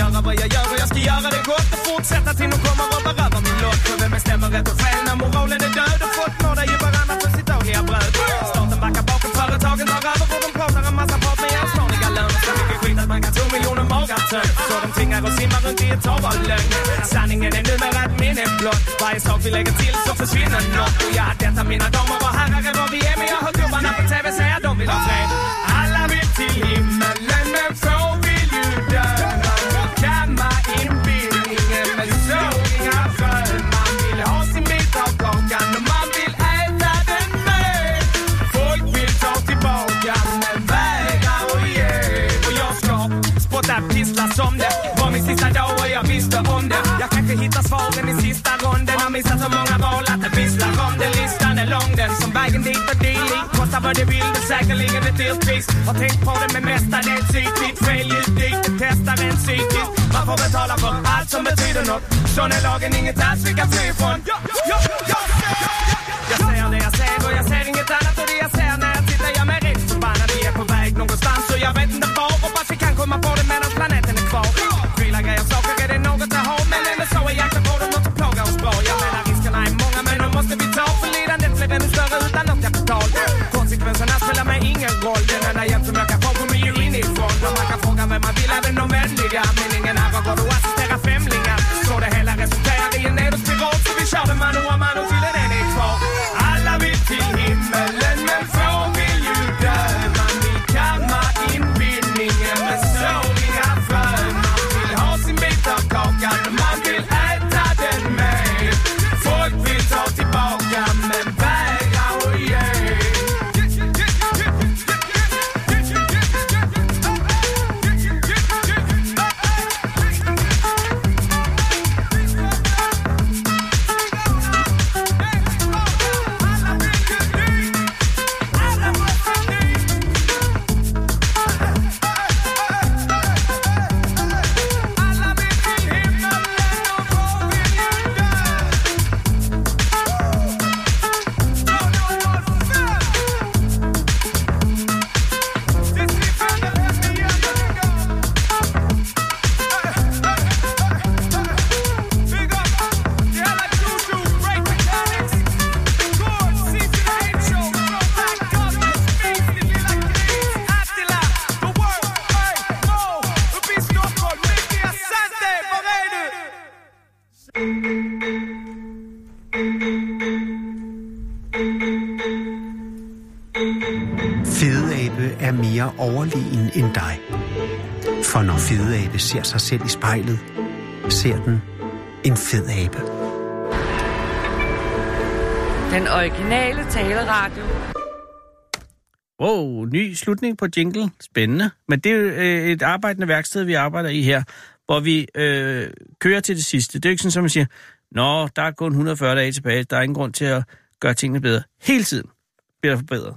Speaker 5: göra vad jag gör och jag ska göra det gott och fortsätta till de kommer och berövar min lott. För vem bestämmer rätt och fel när moralen är död och folk nådar ju varandra för sitt dagliga bröd. Staten backar bakom, företagen tar över och de pratar en massa prat med er löner. Så mycket skit att man kan tro miljoner magar tömt. Så de tvingar och simmar runt i ett hav av lögn. Sanningen är numera ett minne blott. Varje sak vi lägger till så försvinner nåt. Och ja, detta mina damer och herrar är vad vi är. Men jag hör gubbarna på TV säga de vill ha fred. Alla vill till himmelen men få vill ju dö. Kostar det vill, det säkerligen ett dyrt pris. Har tänkt på det med mestadels ytligt. Fel ljud dit, det testar en psykiskt. Man får betala för allt som betyder något. Sån är lagen, inget alls vi kan fly ifrån. Ja, jag ser det jag ser och jag ser inget annat och det jag ser när jag tittar jag mig rätt förbannad. Vi är på väg någonstans och jag vet inte
Speaker 1: ser sig selv i spejlet, ser den en fed abe.
Speaker 6: Den originale taleradio.
Speaker 2: Wow, ny slutning på jingle. Spændende. Men det er øh, et arbejdende værksted, vi arbejder i her, hvor vi øh, kører til det sidste. Det er jo ikke sådan, som man siger, Nå, der er kun 140 dage tilbage, der er ingen grund til at gøre tingene bedre. Hele tiden bliver der forbedret.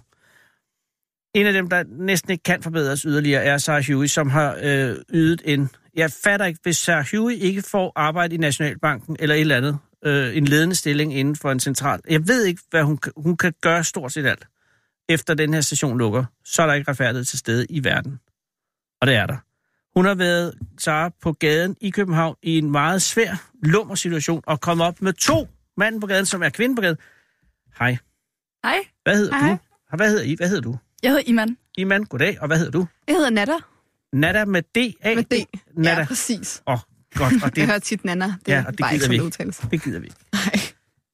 Speaker 2: En af dem, der næsten ikke kan forbedres yderligere, er Sarah Huey, som har øh, ydet en... Jeg fatter ikke, hvis Sarah Huey ikke får arbejde i Nationalbanken eller et eller andet, øh, en ledende stilling inden for en central. Jeg ved ikke, hvad hun, kan- hun kan gøre stort set alt. Efter den her station lukker, så er der ikke retfærdighed til stede i verden. Og det er der. Hun har været Sarah på gaden i København i en meget svær, lummer situation og kommet op med to manden på gaden, som er kvinde på gaden. Hej.
Speaker 7: Hej,
Speaker 2: Hvad hedder
Speaker 7: Hej.
Speaker 2: du? Hvad hedder I? Hvad hedder du?
Speaker 7: jeg hedder Iman.
Speaker 2: Iman, goddag. Og hvad hedder du?
Speaker 8: Jeg hedder Natter.
Speaker 2: Nada med D-A?
Speaker 8: Med D.
Speaker 2: Nada.
Speaker 8: Ja, præcis.
Speaker 2: Åh, oh, godt. Og
Speaker 8: Jeg
Speaker 2: det,
Speaker 8: hører tit Nana. Det
Speaker 2: Ja,
Speaker 8: er
Speaker 2: og det
Speaker 8: bare
Speaker 2: gider
Speaker 8: ikke
Speaker 2: vi
Speaker 8: udtales.
Speaker 2: det gider vi ikke.
Speaker 8: Nej.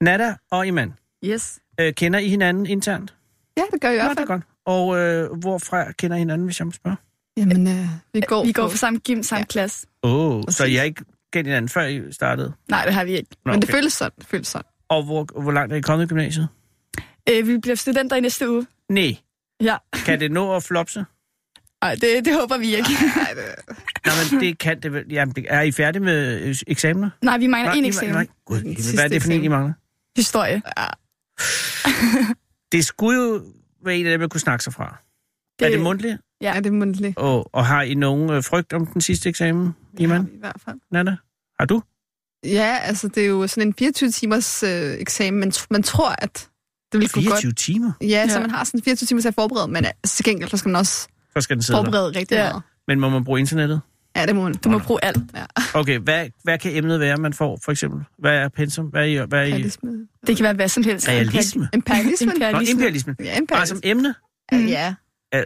Speaker 2: Nada og Iman,
Speaker 7: Yes.
Speaker 2: øh, kender I hinanden internt?
Speaker 8: Ja, det gør jeg i hvert
Speaker 2: det er
Speaker 8: fald.
Speaker 2: godt. Og øh, hvorfra kender I hinanden, hvis jeg må spørge?
Speaker 8: Jamen, øh, vi går,
Speaker 7: Vi går
Speaker 8: på-
Speaker 7: samme gym, samme
Speaker 8: Ja.
Speaker 7: klasse.
Speaker 2: Åh, oh, så har ikke kendt hinanden, før I startede?
Speaker 7: Nej, det har vi ikke.
Speaker 2: Nå,
Speaker 8: Men det
Speaker 2: okay.
Speaker 8: føles sådan. Det føles sådan.
Speaker 2: Og hvor, hvor langt er I kommet i gymnasiet?
Speaker 7: Øh, vi bliver studenter i næste uge.
Speaker 2: Nej.
Speaker 7: Ja.
Speaker 2: Kan det nå at flopse?
Speaker 7: Nej, det, det håber vi ikke.
Speaker 2: Nej, men det kan det vel. Jamen, det, er I færdige med øh, eksamener?
Speaker 7: Nej, vi mangler en eksamen.
Speaker 2: nej. Gud, hvad er det for en, I mangler?
Speaker 7: Historie.
Speaker 2: Det skulle jo være en af dem, jeg kunne snakke sig fra. Det... Er det mundtligt?
Speaker 8: Ja, det er mundtligt.
Speaker 2: Og, og har I nogen øh, frygt om den sidste eksamen,
Speaker 8: Det
Speaker 2: Iman?
Speaker 8: vi i hvert fald.
Speaker 2: Nana? Har du?
Speaker 8: Ja, altså det er jo sådan en 24 timers øh, eksamen. Man, tr- man tror, at det vil gå godt.
Speaker 2: 24 timer?
Speaker 8: Ja, ja, så
Speaker 7: Ja.
Speaker 8: man har sådan 24 timer til at forberede, men øh, til gengæld så skal man også
Speaker 2: Så skal den sidde der.
Speaker 8: forberede rigtig
Speaker 7: Ja.
Speaker 8: meget.
Speaker 2: Men må man bruge internettet?
Speaker 8: Ja, det må man.
Speaker 7: Du må bruge alt.
Speaker 2: Okay, hvad, hvad kan emnet være, man får, for eksempel? Hvad er pensum? Hvad er I? Hvad er I?
Speaker 8: Imperialisme.
Speaker 7: Det kan være hvad som helst.
Speaker 2: Realisme?
Speaker 8: Imperialisme?
Speaker 2: Nå,
Speaker 7: Imperialisme.
Speaker 2: imperialisme.
Speaker 8: Ja,
Speaker 2: Bare
Speaker 8: imperialisme.
Speaker 2: som emne?
Speaker 7: Mm.
Speaker 8: Ja,
Speaker 2: Ja, åh,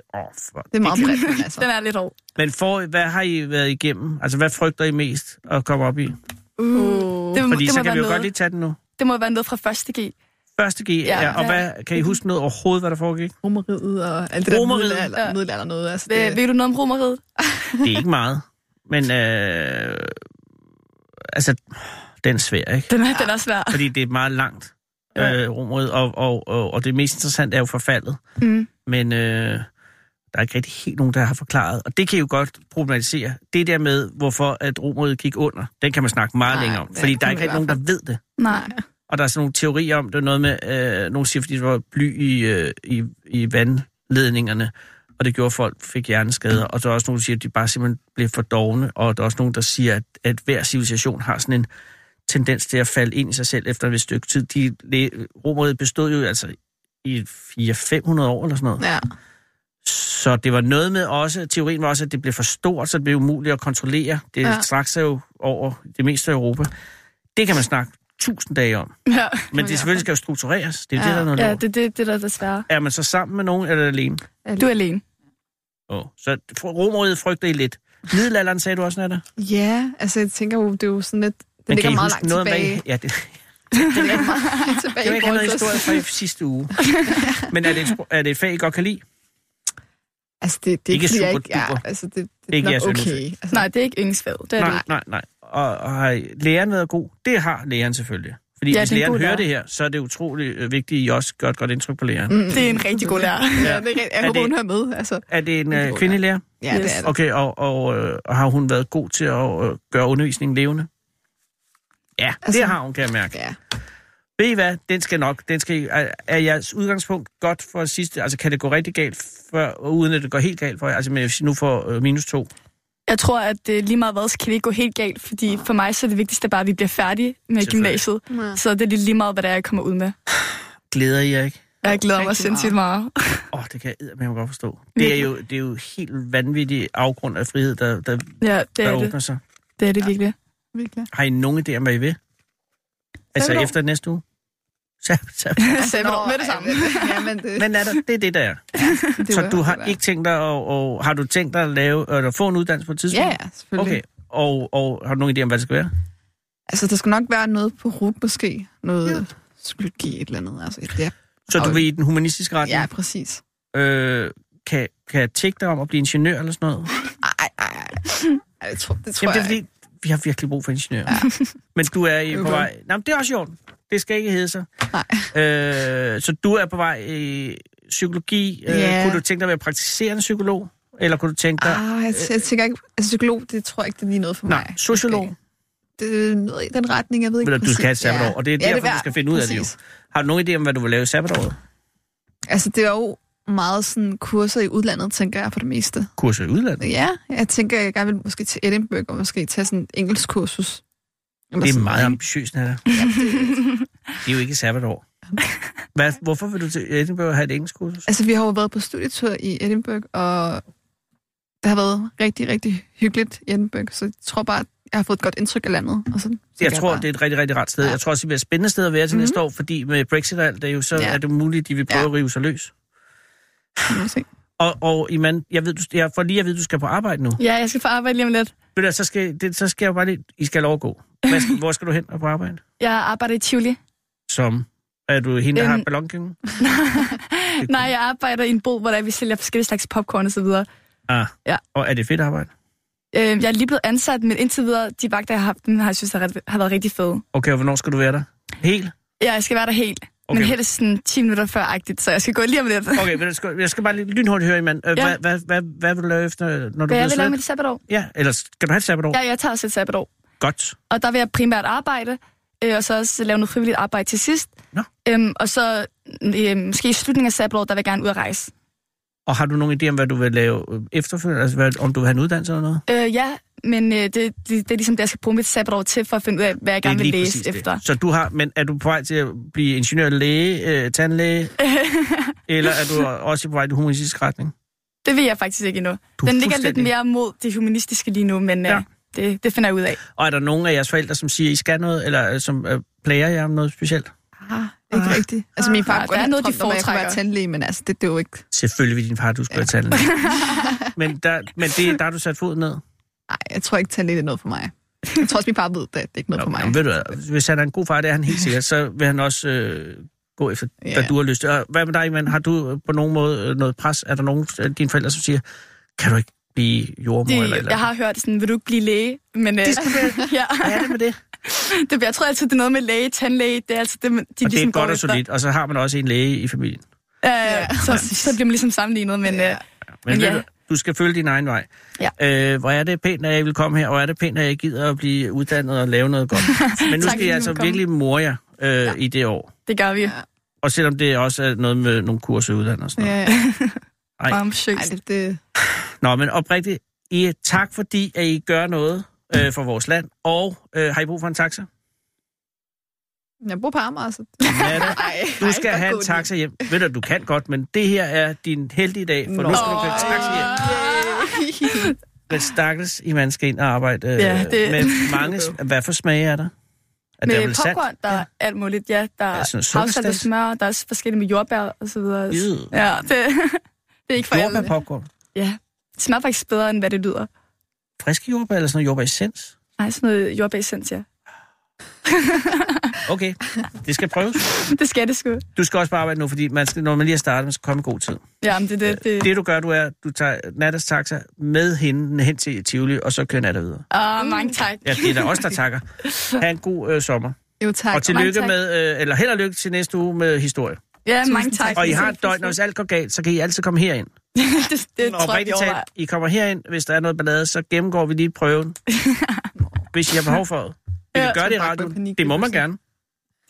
Speaker 2: for...
Speaker 8: det er meget bredt, altså.
Speaker 7: Den er lidt hård.
Speaker 2: Men for, hvad har I været igennem? Altså, hvad frygter I mest at komme op i?
Speaker 7: Uh.
Speaker 8: Uh.
Speaker 7: Det, må,
Speaker 2: Fordi
Speaker 7: det,
Speaker 2: så
Speaker 7: må
Speaker 2: kan vi jo
Speaker 7: være
Speaker 2: godt lige
Speaker 7: noget,
Speaker 2: tage den nu.
Speaker 7: det må være noget fra første G.
Speaker 2: Første G, ja,
Speaker 7: Ja,
Speaker 2: og
Speaker 7: hvad-
Speaker 2: hvad, kan I huske noget overhovedet, hvad der foregik?
Speaker 8: Romeriet og alt det der
Speaker 2: Romeriet.
Speaker 8: middelalder,
Speaker 7: Ja.
Speaker 8: middelalder noget. Altså,
Speaker 7: Ved,
Speaker 8: det,
Speaker 7: ved du noget om romeriet?
Speaker 2: Det er ikke meget. Men, øh, altså, den er svær, ikke?
Speaker 7: Den er, den er svær.
Speaker 2: Fordi det er meget langt,
Speaker 7: Ja.
Speaker 2: øh, rummet, og, og, og, og det mest interessante er jo forfaldet.
Speaker 7: Mm.
Speaker 2: Men øh, der er ikke rigtig helt nogen, der har forklaret. Og det kan jo godt problematisere. Det der med, hvorfor at romeriet gik under, den kan man snakke meget
Speaker 8: Nej,
Speaker 2: længere om. Fordi der er ikke
Speaker 8: i
Speaker 2: rigtig nogen, der ved det.
Speaker 7: Nej.
Speaker 2: Og der er sådan nogle teorier om, det er noget med, øh, nogle siger, fordi der var bly i, øh, i, i vandledningerne, og det gjorde, at folk fik hjerneskader. Og der er også nogen, der siger, at de bare simpelthen blev for dogne, og der er også nogen, der siger, at, at hver civilisation har sådan en tendens til at falde ind i sig selv efter et stykke tid. De, Romeriet bestod jo altså i 400-500 år eller sådan noget.
Speaker 8: Ja.
Speaker 2: Så det var noget med også, teorien var også, at det blev for stort, så det blev umuligt at kontrollere. Det. Ja. strak sig jo over det meste af Europa. Det kan man snakke tusind dage om.
Speaker 7: Ja,
Speaker 2: Men det selvfølgelig skal jo struktureres. Det er ja. det, der er noget
Speaker 7: ja
Speaker 2: ja,
Speaker 7: det er det, det, der er desværre.
Speaker 2: Er man så sammen med nogen, eller alene?
Speaker 7: Du er alene.
Speaker 2: Oh. Så Romeriet frygter I lidt. Middelalderen, sagde du også, Nata?
Speaker 8: Ja, altså jeg tænker jo, det er jo sådan lidt... Det
Speaker 2: Men
Speaker 8: ligger
Speaker 2: kan I
Speaker 8: meget
Speaker 2: huske
Speaker 8: langt
Speaker 2: noget
Speaker 8: tilbage.
Speaker 2: Med, ja, det,
Speaker 8: Det ligger meget langt tilbage.
Speaker 2: det var ikke noget historie fra i sidste uge. Men er det, et, er det et fag, I godt kan lide?
Speaker 8: Altså, det, det er
Speaker 2: Ikke
Speaker 8: ikke,
Speaker 2: super
Speaker 8: ikke... Ja, altså, det, det
Speaker 2: Ikke
Speaker 8: ikke er
Speaker 2: jeres
Speaker 8: nok okay. Altså,
Speaker 7: Nej, det er ikke yndlingsfag. Det er
Speaker 2: Nej,
Speaker 7: det ikke.
Speaker 2: nej, nej. Og, og har læreren været god? Det har læreren selvfølgelig. Fordi
Speaker 7: Ja,
Speaker 2: hvis
Speaker 7: er
Speaker 2: læreren hører
Speaker 7: lærer.
Speaker 2: det her, så er det utroligt øh, vigtigt, at I også gør et godt indtryk på læreren. Mm.
Speaker 7: Det er en rigtig god lærer.
Speaker 8: Ja, er. Jeg
Speaker 2: Er
Speaker 8: håber,
Speaker 2: det-
Speaker 8: hun hører med. Altså,
Speaker 2: Er det en
Speaker 8: En
Speaker 2: øh,
Speaker 8: god
Speaker 2: kvindelig lærer?
Speaker 8: ja,
Speaker 7: Yes.
Speaker 8: det er det.
Speaker 2: Okay, og, og, øh, har hun været god til at øh, gøre undervisningen levende? Ja, altså, det har hun, kan jeg mærke.
Speaker 8: Ja.
Speaker 2: Ved I hvad? Den skal nok. Den skal, er, er jeres udgangspunkt godt for sidste? Altså, kan det gå rigtig galt, før, uden at det går helt galt for jer? Altså, men nu får øh, minus to.
Speaker 7: Jeg tror, at det lige meget hvad, så kan det ikke gå helt galt, fordi for mig så er det vigtigste bare, at vi bliver færdige med gymnasiet.
Speaker 8: Ja.
Speaker 7: Så det er lige, lige meget, hvad det er, jeg kommer ud med.
Speaker 2: Glæder I jer ikke?
Speaker 7: Jeg glæder mig sindssygt meget.
Speaker 2: Åh, oh, det kan jeg med godt forstå. Det er, jo, det er jo helt vanvittig afgrund af frihed, der, der,
Speaker 7: Ja, det
Speaker 2: der
Speaker 7: er
Speaker 2: åbner
Speaker 7: det.
Speaker 2: sig.
Speaker 7: Det er det virkelig.
Speaker 8: Virkelig.
Speaker 2: Har I nogen idé om, hvad I vil? Altså efter næste uge? Så, så.
Speaker 7: Sabbatår med det samme.
Speaker 8: Ja, men det,
Speaker 2: Men er der, det er det, der er.
Speaker 8: det
Speaker 2: Så du har ikke tænkt dig at, og, har du tænkt dig at lave, eller få en uddannelse på et tidspunkt?
Speaker 8: Ja, ja, selvfølgelig.
Speaker 2: Okay, og, og har du nogen idé om, hvad det skal være?
Speaker 8: Altså, der skal nok være noget på RUT måske. Noget ja. psykologi, et eller andet. Altså, ja,
Speaker 2: Så du
Speaker 8: Og-
Speaker 2: vil i den humanistiske retning?
Speaker 8: ja præcis.
Speaker 2: Øh, kan, kan jeg tjekke dig om at blive ingeniør eller sådan noget?
Speaker 8: Ej, ej, ej. Ej, det tror, det tror
Speaker 2: Jamen, det er
Speaker 8: jeg
Speaker 2: fordi, vi har virkelig brug for ingeniører. Ja. Men du er i, på vej... Nå, men det er også i orden. Det skal ikke hedde sig.
Speaker 8: Nej.
Speaker 2: Øh, så du er på vej i psykologi. Øh,
Speaker 8: Ja.
Speaker 2: Kunne du tænke dig at være praktiserende psykolog? Eller kunne du tænke dig...
Speaker 8: Ah, jeg, jeg tænker ikke... Altså, psykolog, det tror jeg ikke, det er lige noget for
Speaker 2: Nej,
Speaker 8: mig.
Speaker 2: sociolog.
Speaker 8: Det er noget i den retning, jeg ved ikke
Speaker 2: Ved du, du skal have et sabbatår, og det er derfor,
Speaker 8: vil
Speaker 2: du skal finde ud af det jo.
Speaker 8: præcis.
Speaker 2: Har du nogen idé om, hvad du vil lave i sabbatåret?
Speaker 8: Altså, det er jo meget sådan kurser i udlandet, tænker jeg, for det meste.
Speaker 2: Kurser i udlandet?
Speaker 8: Ja, jeg tænker, jeg gerne vil måske til Edinburgh, og måske tage sådan en engelsk kursus.
Speaker 2: Det er
Speaker 8: sådan
Speaker 2: meget ambitiøst, Nata. Det er jo ikke sabbatår. Hvad, hvorfor vil du til Edinburgh have et engelsk kursus?
Speaker 8: Altså, vi har jo været på studietur i Edinburgh, og det har været rigtig, rigtig hyggeligt i Edinburgh, så jeg tror bare, at jeg har fået et godt indtryk af landet. Og så, så
Speaker 2: Jeg tror,
Speaker 8: bare...
Speaker 2: det er et rigtig, rigtig rart sted.
Speaker 8: Ja.
Speaker 2: Jeg tror også, det bliver et spændende sted at være til
Speaker 8: Mhm.
Speaker 2: næste år, fordi med Brexit og alt, det er jo så
Speaker 8: Ja.
Speaker 2: er det muligt, at de vil prøve
Speaker 8: Ja.
Speaker 2: at rive sig løs. Og, og Iman, jeg ved, du, jeg får lige at vide, at du skal på arbejde nu.
Speaker 7: Ja, jeg skal få arbejde lige om lidt.
Speaker 2: Ved du, så skal, det, så skal jeg jo bare lige, I skal overgå. Hvad, hvor skal du hen og på arbejde?
Speaker 7: Jeg arbejder i Tivoli.
Speaker 2: Som, er du hende, der
Speaker 7: Øhm.
Speaker 2: har ballonkingen?
Speaker 7: Nej, jeg arbejder i en bod, hvor der vi sælger forskellige slags popcorn og så videre.
Speaker 2: Ah.
Speaker 7: Ja.
Speaker 2: Og er det fedt arbejde?
Speaker 7: Øh, jeg er lige blevet ansat, men indtil videre, de vagter, jeg har haft, dem har jeg synes, har, har været rigtig fede.
Speaker 2: Okay, og hvornår skal du være der? Helt?
Speaker 7: Ja, jeg skal være der helt. Okay. Men helst sådan 10 minutter før-agtigt, så jeg skal gå lige om lidt.
Speaker 2: Okay, men jeg skal, jeg skal bare lige lynhurtigt høre, Iman. Øh,
Speaker 7: Ja.
Speaker 2: hvad, hvad, hvad, hvad vil du lave efter, når du
Speaker 7: Hvad
Speaker 2: bliver
Speaker 7: jeg vil lave med
Speaker 2: slet?
Speaker 7: det sabbatår?
Speaker 2: Ja, eller skal du have et sabbatår?
Speaker 7: Ja, jeg tager også et sabbatår.
Speaker 2: Godt.
Speaker 7: Og der vil jeg primært arbejde, øh, og så også lave noget frivilligt arbejde til sidst.
Speaker 2: Nå.
Speaker 7: Øhm, og så øh, måske i slutningen af sabbatåret, der vil jeg gerne ud at rejse.
Speaker 2: Og har du nogen idé om, hvad du vil lave øh, efterfølgende? Altså, hvad, om du vil have en uddannelse eller noget?
Speaker 7: Øh, ja, men øh, det, det, det er ligesom det, jeg skal bruge mit sabbatår til, for at finde ud af, hvad jeg gerne vil læse
Speaker 2: det.
Speaker 7: efter.
Speaker 2: Så du har, men er du på vej til at blive ingeniør, læge, øh, tandlæge? eller er du også på vej i den humanistiske retning?
Speaker 7: Det ved jeg faktisk ikke endnu.
Speaker 2: Du
Speaker 7: Den ligger lidt mere mod det humanistiske lige nu, men
Speaker 2: Ja.
Speaker 7: øh, det, det finder jeg ud af.
Speaker 2: Og er der nogen af jeres forældre, som siger, I skal noget, eller øh, som øh, plager jer om noget specielt?
Speaker 8: Ah, ikke
Speaker 2: Ah.
Speaker 8: rigtigt. Altså, min far
Speaker 7: Ah,
Speaker 8: kunne
Speaker 7: der er noget, de
Speaker 8: om, at jeg være
Speaker 7: foretrækker.
Speaker 8: tandlæge, men altså, det, det er jo ikke...
Speaker 2: Selvfølgelig vil din far, du skulle ja. tandlæge. men der, men det, der har du sat foden ned.
Speaker 8: Nej, jeg tror ikke, tandlæge er noget for mig. Jeg tror også, min far ved, at det er ikke noget for mig.
Speaker 2: Jamen, ved du, hvad, hvis han er en god far, det er han helt sikkert, så vil han også øh, gå efter, ja. Hvad du har lyst til. Og hvad med dig, Iman? Har du på nogen måde øh, noget pres? Er der nogen af dine forældre, som siger, kan du ikke blive jordmor
Speaker 7: Det,
Speaker 2: eller, eller
Speaker 7: jeg har hørt sådan, vil du ikke blive læge? Men, øh,
Speaker 2: Det skal
Speaker 7: ja,
Speaker 2: Hvad er det med det?
Speaker 7: det, jeg tror altid, det er noget med læge, tandlæge. Det er altid det, de
Speaker 2: og det er
Speaker 7: ligesom går
Speaker 2: godt og solidt, og så har man også en læge i familien.
Speaker 7: Ja, ja, så, så bliver man ligesom sammenlignet, men ja.
Speaker 8: Ja.
Speaker 7: øh,
Speaker 2: Men,
Speaker 7: Men ja.
Speaker 2: du, du skal følge din egen vej.
Speaker 7: Ja.
Speaker 2: Øh, hvor er det pænt, at jeg vil komme her, og er det pænt, at jeg gider at blive uddannet og lave noget godt. Men nu
Speaker 7: Tak,
Speaker 2: skal jeg altså
Speaker 7: komme.
Speaker 2: virkelig more jer, øh, ja. i det år.
Speaker 7: Det gør vi.
Speaker 8: Ja.
Speaker 2: Og selvom det også er noget med nogle kurser uddannet og sådan noget.
Speaker 8: Ja, ja.
Speaker 2: Ej.
Speaker 7: Meget
Speaker 8: Ej,
Speaker 7: ambitiøst.
Speaker 8: det, det,
Speaker 2: Nå, men oprigtigt, I, tak fordi, at I gør noget øh, for vores land. Og øh, har I brug for en taxa?
Speaker 8: jeg bor på Amager, så...
Speaker 2: Nada,
Speaker 8: Ej,
Speaker 2: du
Speaker 8: ej,
Speaker 2: skal
Speaker 8: hvor
Speaker 2: have en taxa hjem. Ved du, du kan godt, men det her er din heldige dag, for nu skal du køre taxa hjem. Men stakkels, I man skal ind og arbejde øh,
Speaker 7: Ja, det-
Speaker 2: med mange... Hvad for smage er der? Er der
Speaker 7: Med
Speaker 2: salt?
Speaker 7: popcorn, der er alt muligt. Ja, der
Speaker 2: Ja,
Speaker 7: er
Speaker 2: noget
Speaker 7: havsalt og smør, der er også forskellige med jordbær og så videre.
Speaker 2: Yd.
Speaker 7: Ja, det, det er ikke for alle.
Speaker 2: Jordbærpopcorn.
Speaker 7: Ja, det smager faktisk bedre, end hvad det lyder.
Speaker 2: Friske jordbær eller sådan noget jordbæressens?
Speaker 7: Nej, sådan noget jordbæressens, ja.
Speaker 2: Okay, det skal prøves.
Speaker 7: Det skal det sgu.
Speaker 2: Du skal også bare arbejde nu, fordi man skal, når man lige har startet, man skal komme i god tid.
Speaker 7: Ja, men det, det, det.
Speaker 2: Det du gør, du er, du tager Natters taxa med hende hen til Tivoli, og så kører Natter videre.
Speaker 7: Uh, mange tak.
Speaker 2: Ja, det er der også, der takker. Ha' en god øh, sommer.
Speaker 8: Jo, tak.
Speaker 2: Og tillykke med, øh, eller held og lykke til næste uge med historie.
Speaker 7: Ja,
Speaker 8: Tusind
Speaker 7: mange
Speaker 8: tak.
Speaker 2: Og I har et døgn, og hvis alt går galt, så kan I altid komme herind.
Speaker 7: det, det
Speaker 2: Og
Speaker 7: tror jeg,
Speaker 2: talt. I kommer herind, hvis der er noget ballade, så gennemgår vi lige prøven. hvis I har behov for det. Vi kan
Speaker 7: Ja.
Speaker 2: gøre det i radioen. Det må man gerne.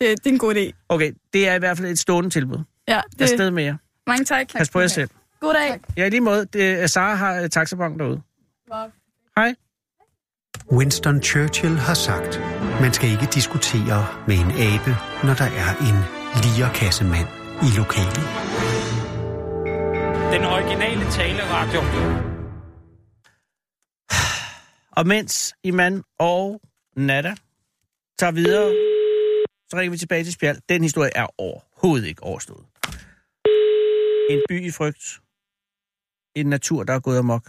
Speaker 7: Det, det er en god idé.
Speaker 2: Okay, det er i hvert fald et stående tilbud.
Speaker 7: Ja, det,
Speaker 2: Afsted med jer.
Speaker 7: mange tak.
Speaker 2: Pas på jer selv.
Speaker 7: God dag.
Speaker 2: Ja, i lige måde. Det, er- Sara har uh, taxabonk derude. Hej.
Speaker 1: Winston Churchill har sagt, man skal ikke diskutere med en abe, når der er en lierkassemand i lokalet.
Speaker 9: Den originale taleradio.
Speaker 2: Og mens Iman og Nada tager videre, så ringer vi tilbage til Spjald. Den historie er overhovedet ikke overstået. En by i frygt. En natur, der er gået amok.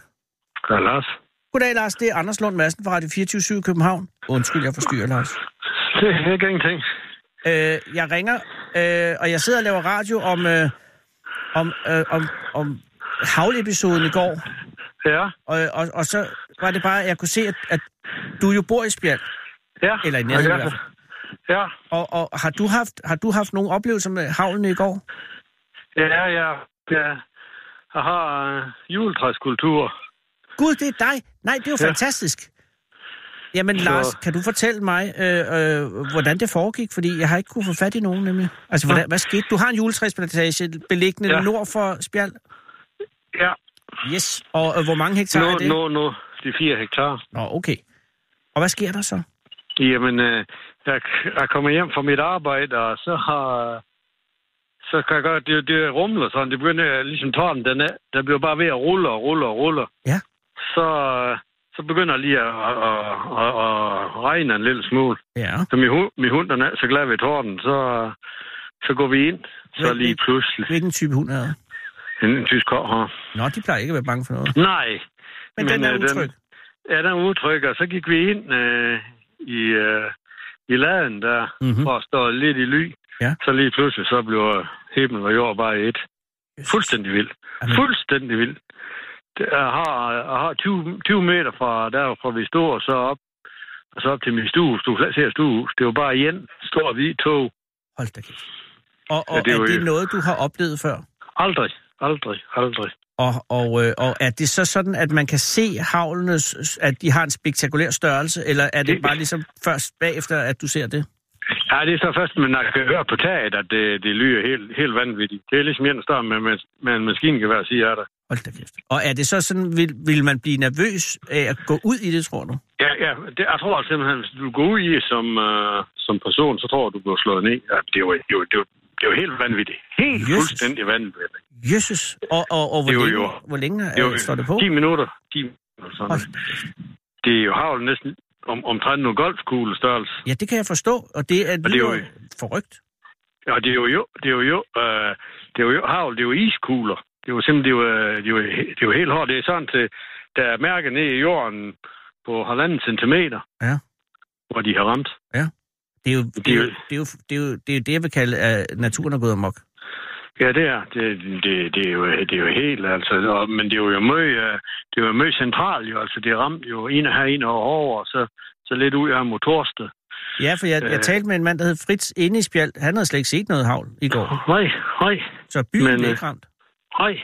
Speaker 10: Hej, Lars.
Speaker 2: Goddag, Lars. Det er Anders Lund Madsen fra Radio 24 i København. Undskyld, jeg forstyrrer, Lars.
Speaker 10: Det er ikke ingenting.
Speaker 2: Øh, jeg ringer, øh, og jeg sidder og laver radio om, øh, om, øh, om, om havlepisoden i går.
Speaker 10: Ja,
Speaker 2: Og, og, og så var det bare, at jeg kunne se, at, at du jo bor i Spjald.
Speaker 10: ja.
Speaker 2: Eller i nærheden i
Speaker 10: ja.
Speaker 2: hvert fald.
Speaker 10: Ja,
Speaker 2: Og, og har, du haft, har du haft nogle oplevelser med havlen i går?
Speaker 10: ja, ja. ja. Jeg har uh, juletræskultur.
Speaker 2: Gud, det er dig. Nej, det er jo
Speaker 10: Ja.
Speaker 2: fantastisk. Jamen,
Speaker 10: Så-
Speaker 2: Lars, kan du fortælle mig, øh, øh, hvordan det foregik? Fordi jeg har ikke kunne få fat i nogen, nemlig. Altså, hvordan, hvad skete? Du har en juletræsplantage beliggende ja.
Speaker 10: Ja.
Speaker 2: nord for Spjald.
Speaker 10: Ja,
Speaker 2: Yes. Og øh, hvor mange hektar
Speaker 10: nu,
Speaker 2: er det?
Speaker 10: nu, nu, de fire hektar.
Speaker 2: Nå, okay. Og hvad sker der så?
Speaker 10: Jamen, uh, jeg, jeg kommer hjem fra mit arbejde, og så har... Så kan jeg godt, det, det rumler sådan, det begynder ligesom tårnen, den er, der bliver bare ved at rulle og rulle og rulle.
Speaker 2: Ja.
Speaker 10: Så, så begynder jeg lige at, at, at, at regne en lille smule.
Speaker 2: Ja.
Speaker 10: Så min hund, min hund den er så glad ved torden, så, så går vi ind. Så
Speaker 2: Hvem-
Speaker 10: lige pludselig.
Speaker 2: Hvilken type hund er det?
Speaker 10: En, en tysk kår.
Speaker 2: Nå, de plejer ikke at være bange for noget.
Speaker 10: Nej.
Speaker 2: Men, Men den er
Speaker 10: øh,
Speaker 2: utryg.
Speaker 10: Den, ja, den er utryg, og så gik vi ind øh, i, øh, i laden der,
Speaker 2: Mhm.
Speaker 10: mm-hmm. for at stå lidt i ly.
Speaker 2: Ja.
Speaker 10: Så lige pludselig, så blev himmel og jord bare et. Fuldstændig vildt.
Speaker 2: Jamen.
Speaker 10: Fuldstændig vildt. Har, har 20, 20 meter fra der, fra vi og så op, og så op til min stue. Du kan slet se stuehus. Det var bare igen stor hvid tog.
Speaker 2: Hold da kæft. Og, og
Speaker 10: Ja, det er
Speaker 2: er
Speaker 10: jo
Speaker 2: det
Speaker 10: ikke-
Speaker 2: noget, du har oplevet før?
Speaker 10: Aldrig, aldrig, aldrig.
Speaker 2: Og, og, øh, og er det så sådan, at man kan se havlenes, at de har en spektakulær størrelse, eller er det
Speaker 10: Det-
Speaker 2: bare ligesom først bagefter, at du ser det?
Speaker 10: Ja, det er så først, jeg kan høre på taget, at det, det lyder helt, helt vanvittigt. Det er ligesom en, står med, med, med en maskingevær, siger jeg der.
Speaker 2: Hold da kæft. Og er det så sådan, vil, vil man blive nervøs af at gå ud i det, tror du?
Speaker 10: Ja, ja det, jeg tror simpelthen, hvis du går ud i som, uh, som person, så tror jeg, du bliver slået ned. Ja, det, er jo, det, er jo, det, er jo, det helt vanvittigt. Helt
Speaker 2: Jesus.
Speaker 10: fuldstændig vanvittigt.
Speaker 2: Jesus. Og, og, og hvor,
Speaker 10: Det er
Speaker 2: længe,
Speaker 10: jo.
Speaker 2: hvor længe
Speaker 10: Det
Speaker 2: øh, står det på?
Speaker 10: 10 minutter. 10 minutter sådan.
Speaker 2: Hold.
Speaker 10: Det er jo havl næsten om, omtrent nogle golfkuglestørrelse.
Speaker 2: Ja, det kan jeg forstå, og det er,
Speaker 10: Og det er jo-
Speaker 2: forrygt.
Speaker 10: Ja, det er jo jo, det er jo jo, øh, det er jo jo havl, det er jo iskugler. Det er jo simpelthen, det er øh, det er he- det er jo helt hårdt. Det er sådan til, der er mærker ned i jorden på halvanden centimeter.
Speaker 2: Ja.
Speaker 10: Hvor de har ramt.
Speaker 2: Det er jo det, er jo, det, er jo, det, er jo, det, er jo det jeg vil kalde, at naturen er gået amok.
Speaker 10: Ja, det er. Det, det, det, er, jo, det er jo helt, altså. Og, men det er jo meget, øh, det er jo meget centralt, jo. Altså, det ramte jo en her, en over, og så, så lidt ud af mod Torsted.
Speaker 2: Ja, for jeg, jeg
Speaker 10: Øh.
Speaker 2: talte med en mand, der hed Fritz inde i Spjald. Han havde slet ikke set noget havl i går.
Speaker 10: Nej, nej,
Speaker 2: Så byen
Speaker 10: Men, øh,
Speaker 2: ikke ramt.
Speaker 10: Nej.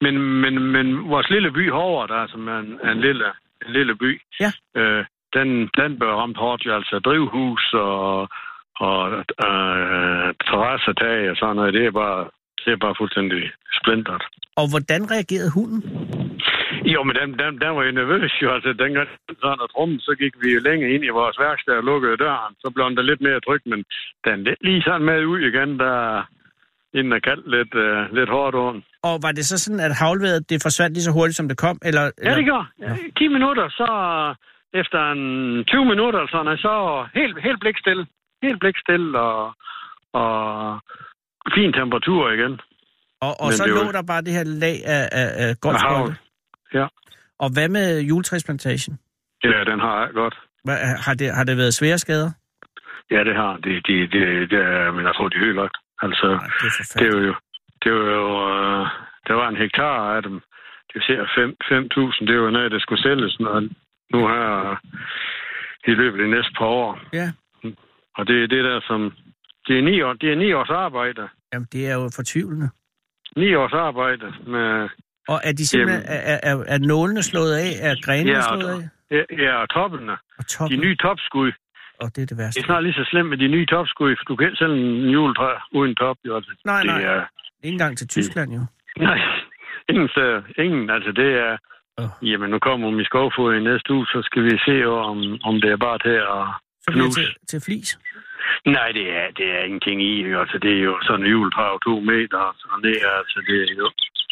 Speaker 10: Men, men, men vores lille by Hård, der som er en, en, lille, en lille by,
Speaker 2: Ja.
Speaker 10: øh, den, den bør ramt hårdt, jo. Altså drivhus og, og øh, terrassetag og sådan noget. Det er bare, det er bare fuldstændig splintret.
Speaker 2: Og hvordan reagerede hunden?
Speaker 10: Jo, men den, den, den var jo nervøs jo. Altså, dengang sådan et rum, så gik vi jo længe ind i vores værksted og lukkede døren. Så blev den da lidt mere tryg, men den lidt lige sådan med ud igen, der inden er kaldt lidt, uh, lidt hårdt on.
Speaker 2: Og var det så sådan, at havlværet det forsvandt lige så hurtigt, som det kom? Eller,
Speaker 10: Ja,
Speaker 2: eller?
Speaker 10: det gjorde. Ja, 10 minutter, så efter en 20 minutter sådan, så helt, helt blikstille. Helt blikstille og, og fin temperatur igen.
Speaker 2: Og, og
Speaker 10: Men
Speaker 2: så lå
Speaker 10: var-
Speaker 2: der bare det her lag af, af, af golfbolde.
Speaker 10: Ja.
Speaker 2: Og hvad med juletræsplantagen?
Speaker 10: Ja, den har jeg godt.
Speaker 2: Hvad, har, det, har det været svære skader?
Speaker 10: Ja, det har. Det, det, det, det men jeg tror, de er ødelagt. Altså,
Speaker 2: Nej, det er
Speaker 10: er jo, det var jo, øh, der var en hektar af dem. Det ser 5.000, det var noget, der skulle sælges når, nu her i løbet af de næste par år.
Speaker 2: Ja.
Speaker 10: Og det er det der, som... Det er ni, år, det er ni års arbejde.
Speaker 2: Jamen, det er jo fortvivlende.
Speaker 10: Ni års arbejde med...
Speaker 2: Og er de simpelthen, er, er, er nålene slået af? Er grenene
Speaker 10: Ja,
Speaker 2: slået af?
Speaker 10: Ja, ja, og toppene.
Speaker 2: Og
Speaker 10: De
Speaker 2: toppen?
Speaker 10: nye topskud.
Speaker 2: Og det er det
Speaker 10: Det
Speaker 2: værste.
Speaker 10: er snart lige så slemt med de nye topskud, for du kan ikke sælge en juletræ uden top. Jo. Altså,
Speaker 2: Nej, nej.
Speaker 10: Det er,
Speaker 2: Ikke engang til Tyskland, jo.
Speaker 10: nej, ingen steder. Ingen. Altså, det er...
Speaker 2: Åh.
Speaker 10: Jamen, nu kommer min skovfod i næste uge, så skal vi se, om, om det er bare til at
Speaker 2: Så bliver det til, til flis.
Speaker 10: Nej, det er, det er ingenting i. Altså, det er jo sådan en juletræ to meter. Og det er, altså, det er jo...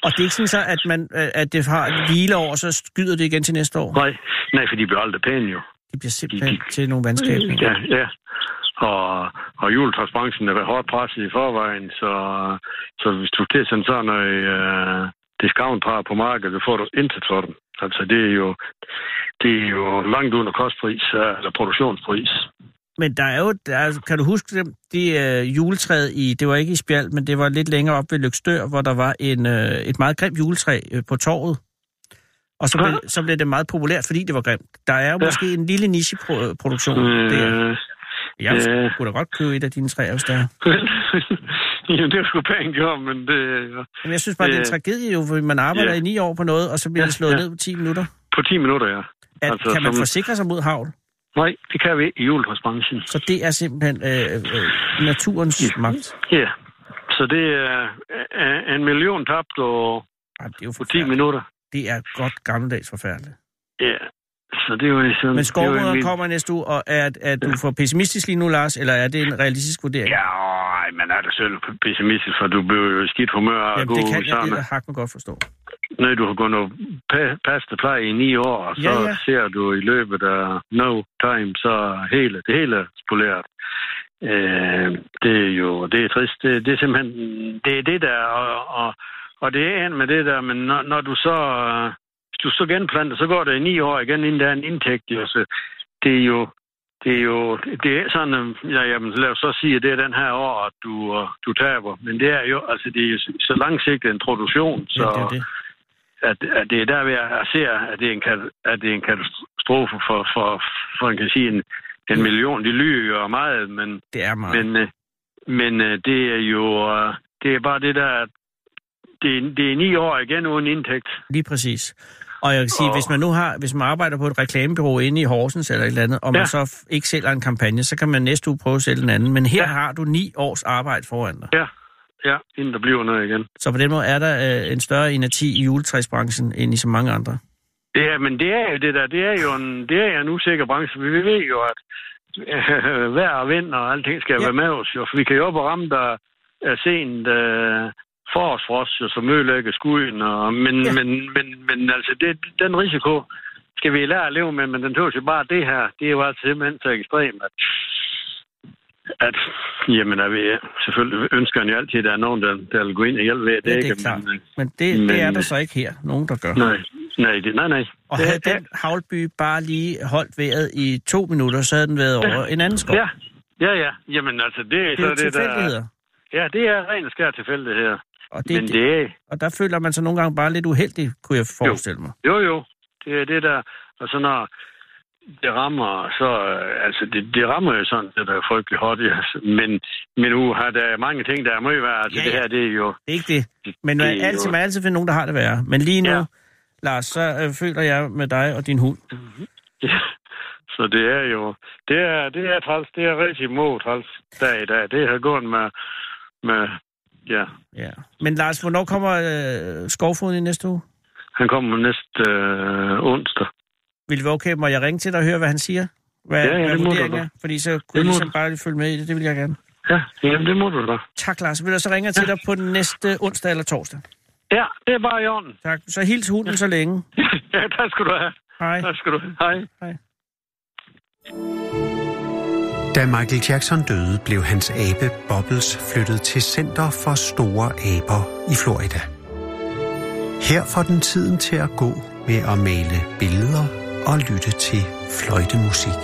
Speaker 2: Og det er ikke sådan så, at, man, at det har et hvileår, og så skyder det igen til næste år.
Speaker 10: Nej, nej, for de bliver aldrig pæne jo.
Speaker 2: Det bliver simpelthen til nogle vandskabninger.
Speaker 10: Ja, ja. Og, og juletræsbranchen er været hårdt presset i forvejen, så, så hvis du til sådan sådan noget uh, discount på markedet, så får du intet for dem. Altså, det er jo, det er jo langt under kostpris, øh, eller produktionspris.
Speaker 2: Men der er jo, der er, kan du huske dem, de øh, juletræet i, det var ikke i Spjald, men det var lidt længere op ved Lykstør, hvor der var en, øh, et meget grimt juletræ øh, på torvet. Og så blev, så blev det meget populært, fordi det var grimt. Der er jo
Speaker 10: Ja.
Speaker 2: måske en lille nicheproduktion øh, der.
Speaker 10: Øh,
Speaker 2: Jeg
Speaker 10: ja.
Speaker 2: kunne da godt købe et af dine træer, hvis der er.
Speaker 10: ja, det er sgu pænt gjort, men det er
Speaker 2: Men jeg synes bare, det er en
Speaker 10: Øh,
Speaker 2: tragedie jo, for man arbejder
Speaker 10: ja.
Speaker 2: i ni år på noget, og så bliver
Speaker 10: Ja,
Speaker 2: det slået
Speaker 10: ja.
Speaker 2: ned på 10 minutter.
Speaker 10: på 10 minutter, ja.
Speaker 2: At,
Speaker 10: Altså,
Speaker 2: kan man
Speaker 10: som-
Speaker 2: forsikre sig mod havl?
Speaker 10: Nej, det kan vi ikke i juletræsbranchen.
Speaker 2: Så det er simpelthen øh, øh, naturens magt.
Speaker 10: Ja, så det er øh, en million tabt og
Speaker 2: Ej, det er jo
Speaker 10: på 10
Speaker 2: forfærdeligt.
Speaker 10: minutter.
Speaker 2: Det er godt gammeldags forfærdeligt.
Speaker 10: Ja, så det er jo ligesom...
Speaker 2: Men
Speaker 10: er
Speaker 2: skovmøderen
Speaker 10: min-
Speaker 2: kommer næste uge, og er, er du for pessimistisk lige nu, Lars, eller er det en realistisk vurdering?
Speaker 10: Ja, ej, men er det selv pessimistisk, for du bliver jo skidt humør og
Speaker 2: Jamen,
Speaker 10: god
Speaker 2: det kan jeg
Speaker 10: sammen.
Speaker 2: det hak mig godt forstå.
Speaker 10: Når du har gået noget pa- pasta pleje i ni år, og så
Speaker 2: Ja,
Speaker 10: ja, ser du i løbet af no time, så hele, det hele er spoleret. Øh, det er jo det er trist. Det, det er simpelthen det er det der, og, og, og det er en med det der, men når, når du så øh, hvis du så genplanter, så går det i ni år igen, inden der er en indtægt. Jo. Så det er jo det er jo det er sådan, øh, ja, jamen, lad os så sige, at det er den her år, at du, øh, du taber. Men det er jo, altså, det er jo så langsigtet en produktion, så
Speaker 2: Ja, det er det.
Speaker 10: at, at det er der, jeg ser, at det er en, at det er en katastrofe for, for, for man kan sige, en, en million. De lyver jo meget, men,
Speaker 2: Det er meget.
Speaker 10: men, øh, men øh, det er jo øh, det er bare det der, at det, er- det er ni år igen uden indtægt.
Speaker 2: Lige præcis. Og jeg kan sige,
Speaker 10: Og-
Speaker 2: hvis man nu har, hvis man arbejder på et reklamebureau inde i Horsens eller et eller andet, og man
Speaker 10: Ja.
Speaker 2: så ikke sælger en kampagne, så kan man næste uge prøve at sælge en anden. Men her
Speaker 10: Ja.
Speaker 2: har du ni års arbejde foran dig.
Speaker 10: Ja, ja, inden der bliver noget igen.
Speaker 2: Så på den måde er der øh, en større energi i juletræsbranchen end i så mange andre.
Speaker 10: Ja, men det er jo det der, det er jo en, det er en usikker branche. Vi ved jo, at øh, vejr og vind og alting skal
Speaker 2: Ja.
Speaker 10: ja. være med os. Jo. For vi kan jo op og ramme der er sent øh, forårsfrost, som ødelægger skuden. Og, men,
Speaker 2: Ja.
Speaker 10: ja. men, men, men altså, det, den risiko skal vi lære at leve med, men den tås jo bare det her. Det er jo altså simpelthen så ekstremt, at, at jamen, at vi, selvfølgelig ønsker han jo altid, at der er nogen, der, der vil gå ind og hjælpe ved det.
Speaker 2: Ja, det er
Speaker 10: ikke?
Speaker 2: klart.
Speaker 10: Men,
Speaker 2: Men det,
Speaker 10: Men-
Speaker 2: det er der så ikke her. Nogen, der gør.
Speaker 10: nej, nej, det, nej, nej.
Speaker 2: Og havde
Speaker 10: det-
Speaker 2: den havlby bare lige holdt vejret i to minutter, så havde den været over en anden skov.
Speaker 10: Ja, ja, ja. Jamen altså, det,
Speaker 2: Det er
Speaker 10: så det der... Ja, det er ren og skær tilfældigheder.
Speaker 2: Og,
Speaker 10: Det, Men
Speaker 2: det,
Speaker 10: er...
Speaker 2: og der føler man sig nogle gange bare lidt uheldig, kunne jeg forestille mig.
Speaker 10: Jo, jo. Det er det der... Og så når det rammer, så... øh, Altså, det, det rammer jo sådan, det der er frygtelig hårdt. Ja. Men, men nu har der mange ting, der er meget værd. Altså,
Speaker 2: Ja,
Speaker 10: det her, det er jo...
Speaker 2: Det er ikke det. Men
Speaker 10: det
Speaker 2: man,
Speaker 10: er
Speaker 2: altid,
Speaker 10: jo-
Speaker 2: man altid finde nogen, der har det værre. Men lige nu, ja.
Speaker 10: Ja.
Speaker 2: Lars, så øh, føler jeg med dig og din hund.
Speaker 10: Ja. Så det er jo, det er, det er træls, det er rigtig mod træls dag i dag. Det har gået med, med ja.
Speaker 2: Ja. Men Lars, hvornår kommer øh, skovfoden i næste uge?
Speaker 10: Han kommer næste øh, onsdag.
Speaker 2: Vil det være okay, må jeg ringe til dig og høre, hvad han siger? Hvad,
Speaker 10: Ja, ja,
Speaker 2: hvad
Speaker 10: det må du da.
Speaker 2: Fordi så kunne jeg ligesom
Speaker 10: du.
Speaker 2: bare lige følge med i det. Det vil jeg gerne.
Speaker 10: Ja, jamen, det må du da.
Speaker 2: Tak, Lars. Vil jeg så ringe til dig på den næste onsdag eller torsdag?
Speaker 10: Ja, det er bare i orden.
Speaker 2: Tak. Så hils hunden så længe.
Speaker 10: ja, tak skal du have.
Speaker 2: Hej.
Speaker 10: Tak skal du have. Hej.
Speaker 2: Hej.
Speaker 1: Da Michael Jackson døde, blev hans abe Bobbles flyttet til Center for Store Aber i Florida. Her får den tiden til at gå med at male billeder og lytte til fløjtemusik.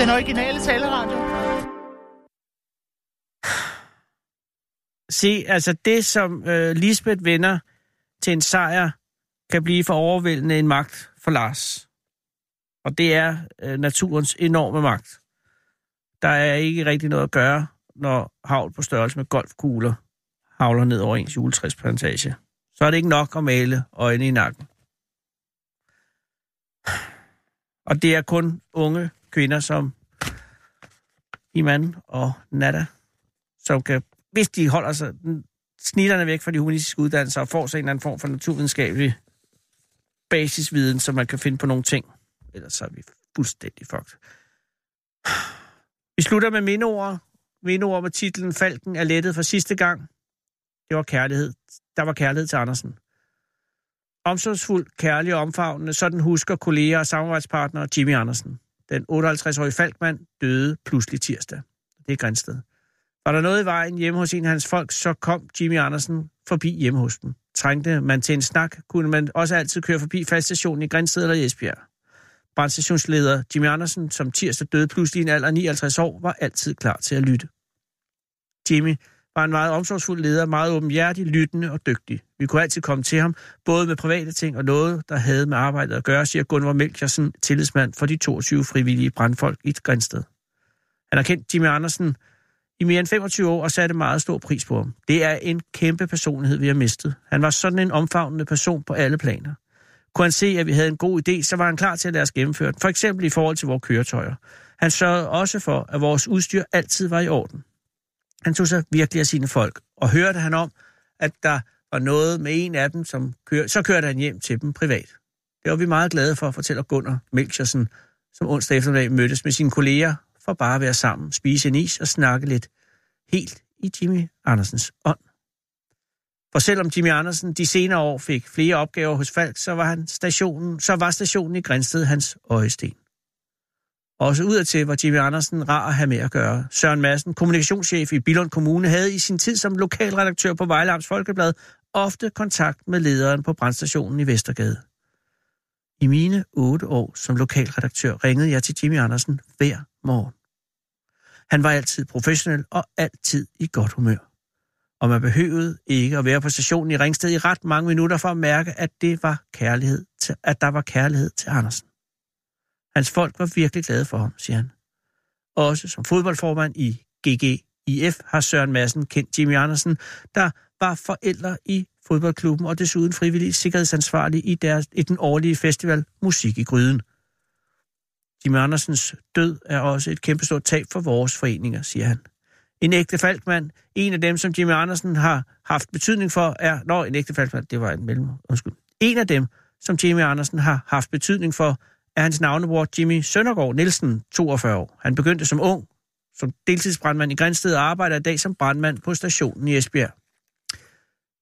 Speaker 11: Den originale taleradio.
Speaker 2: Se, altså det, som øh, Lisbeth vender til en sejr, kan blive for overvældende en magt for Lars. Og det er øh, naturens enorme magt. Der er ikke rigtig noget at gøre, når havl på størrelse med golfkugler havler ned over ens juletræsplantage. Så er det ikke nok at male øjne i nakken. Og det er kun unge kvinder som Iman og Nada, som kan, hvis de holder sig snitterne væk fra de humanistiske uddannelser og får sig en eller anden form for naturvidenskabelig basisviden, så man kan finde på nogle ting. Ellers så er vi fuldstændig fucked. Vi slutter med mindeord. Mindeord med titlen Falken er lettet for sidste gang. Det var kærlighed. Der var kærlighed til Andersen. Omsorgsfuld, kærlig og omfavnende, sådan husker kolleger og samarbejdspartnere Jimmy Andersen. Den 58-årige Falkmand døde pludselig tirsdag. Det er Grænsted. Var der noget i vejen hjemme hos en af hans folk, så kom Jimmy Andersen forbi hjemme hos dem. Trængte man til en snak, kunne man også altid køre forbi faldstationen i Grænsted eller i Esbjerg. Brandstationsleder Jimmy Andersen, som tirsdag døde pludselig i en alder af 59 år, var altid klar til at lytte. Jimmy var en meget omsorgsfuld leder, meget åbenhjertig, lyttende og dygtig. Vi kunne altid komme til ham, både med private ting og noget, der havde med arbejdet at gøre, siger Gunvor Melchersen, tillidsmand for de 22 frivillige brandfolk i Grænsted. Han har kendt Jimmy Andersen i mere end 25 år og satte meget stor pris på ham. Det er en kæmpe personlighed, vi har mistet. Han var sådan en omfavnende person på alle planer. Kunne han se, at vi havde en god idé, så var han klar til at lade os gennemføre den. For eksempel i forhold til vores køretøjer. Han sørgede også for, at vores udstyr altid var i orden. Han tog sig virkelig af sine folk, og hørte han om, at der var noget med en af dem, som kør... så kørte han hjem til dem privat. Det var vi meget glade for, fortæller Gunnar Melchersen, som onsdag eftermiddag mødtes med sine kolleger for bare at være sammen, spise en is og snakke lidt helt i Jimmy Andersens ånd. For selvom Jimmy Andersen de senere år fik flere opgaver hos Falk, så var, han stationen, så var stationen i Grænsted hans øjesten. Også udadtil var Jimmy Andersen rar at have med at gøre. Søren Madsen, kommunikationschef i Billund Kommune, havde i sin tid som lokalredaktør på Vejle Amts Folkeblad ofte kontakt med lederen på brandstationen i Vestergade. I mine otte år som lokalredaktør ringede jeg til Jimmy Andersen hver morgen. Han var altid professionel og altid i godt humør. Og man behøvede ikke at være på stationen i Ringsted i ret mange minutter for at mærke, at, det var kærlighed til, at der var kærlighed til Andersen. Hans folk var virkelig glade for ham, siger han. Også som fodboldformand i GGIF har Søren Madsen kendt Jimmy Andersen, der var forældre i fodboldklubben og desuden frivillig sikkerhedsansvarlig i, deres, i den årlige festival Musik i Gryden. Jimmy Andersens død er også et kæmpestort tab for vores foreninger, siger han. En ægte falkmand, en af dem, som Jimmy Andersen har haft betydning for, er... Nå, en ægte falkmand, det var en mellem... Undskyld. En af dem, som Jimmy Andersen har haft betydning for, er hans navnebror Jimmy Søndergaard Nielsen, 42 år. Han begyndte som ung, som deltidsbrandmand i Grænsted og arbejder i dag som brandmand på stationen i Esbjerg.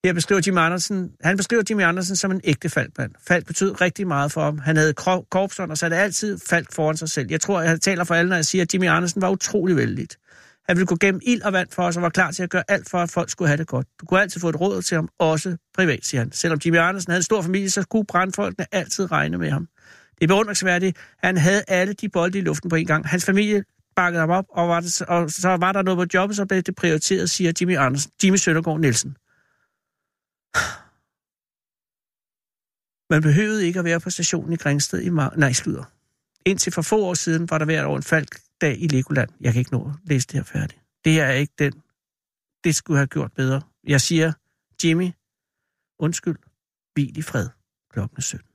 Speaker 2: Her beskriver Jimmy Andersen, han beskriver Jimmy Andersen som en ægte faldmand. Fald betød rigtig meget for ham. Han havde korpsånd og satte altid fald foran sig selv. Jeg tror, jeg taler for alle, når jeg siger, at Jimmy Andersen var utrolig vældig. Han ville gå gennem ild og vand for os og var klar til at gøre alt for, at folk skulle have det godt. Du kunne altid få et råd til ham, også privat, siger han. Selvom Jimmy Andersen havde en stor familie, så skulle brandfolkene altid regne med ham. Det er beundringsværdigt. Han havde alle de bolde i luften på en gang. Hans familie bakkede ham op, og, var det, og så var der noget på jobbet, så blev det prioriteret, siger Jimmy Andersen. Jimmy Søndergaard Nielsen. Man behøvede ikke at være på stationen i Grænsted i mar- Nej, slutter. Indtil for få år siden var der hvert år en falkdag i Legoland. Jeg kan ikke nå at læse det her færdigt. Det her er ikke den. Det skulle have gjort bedre. Jeg siger, Jimmy, undskyld, hvil i fred klokken 17.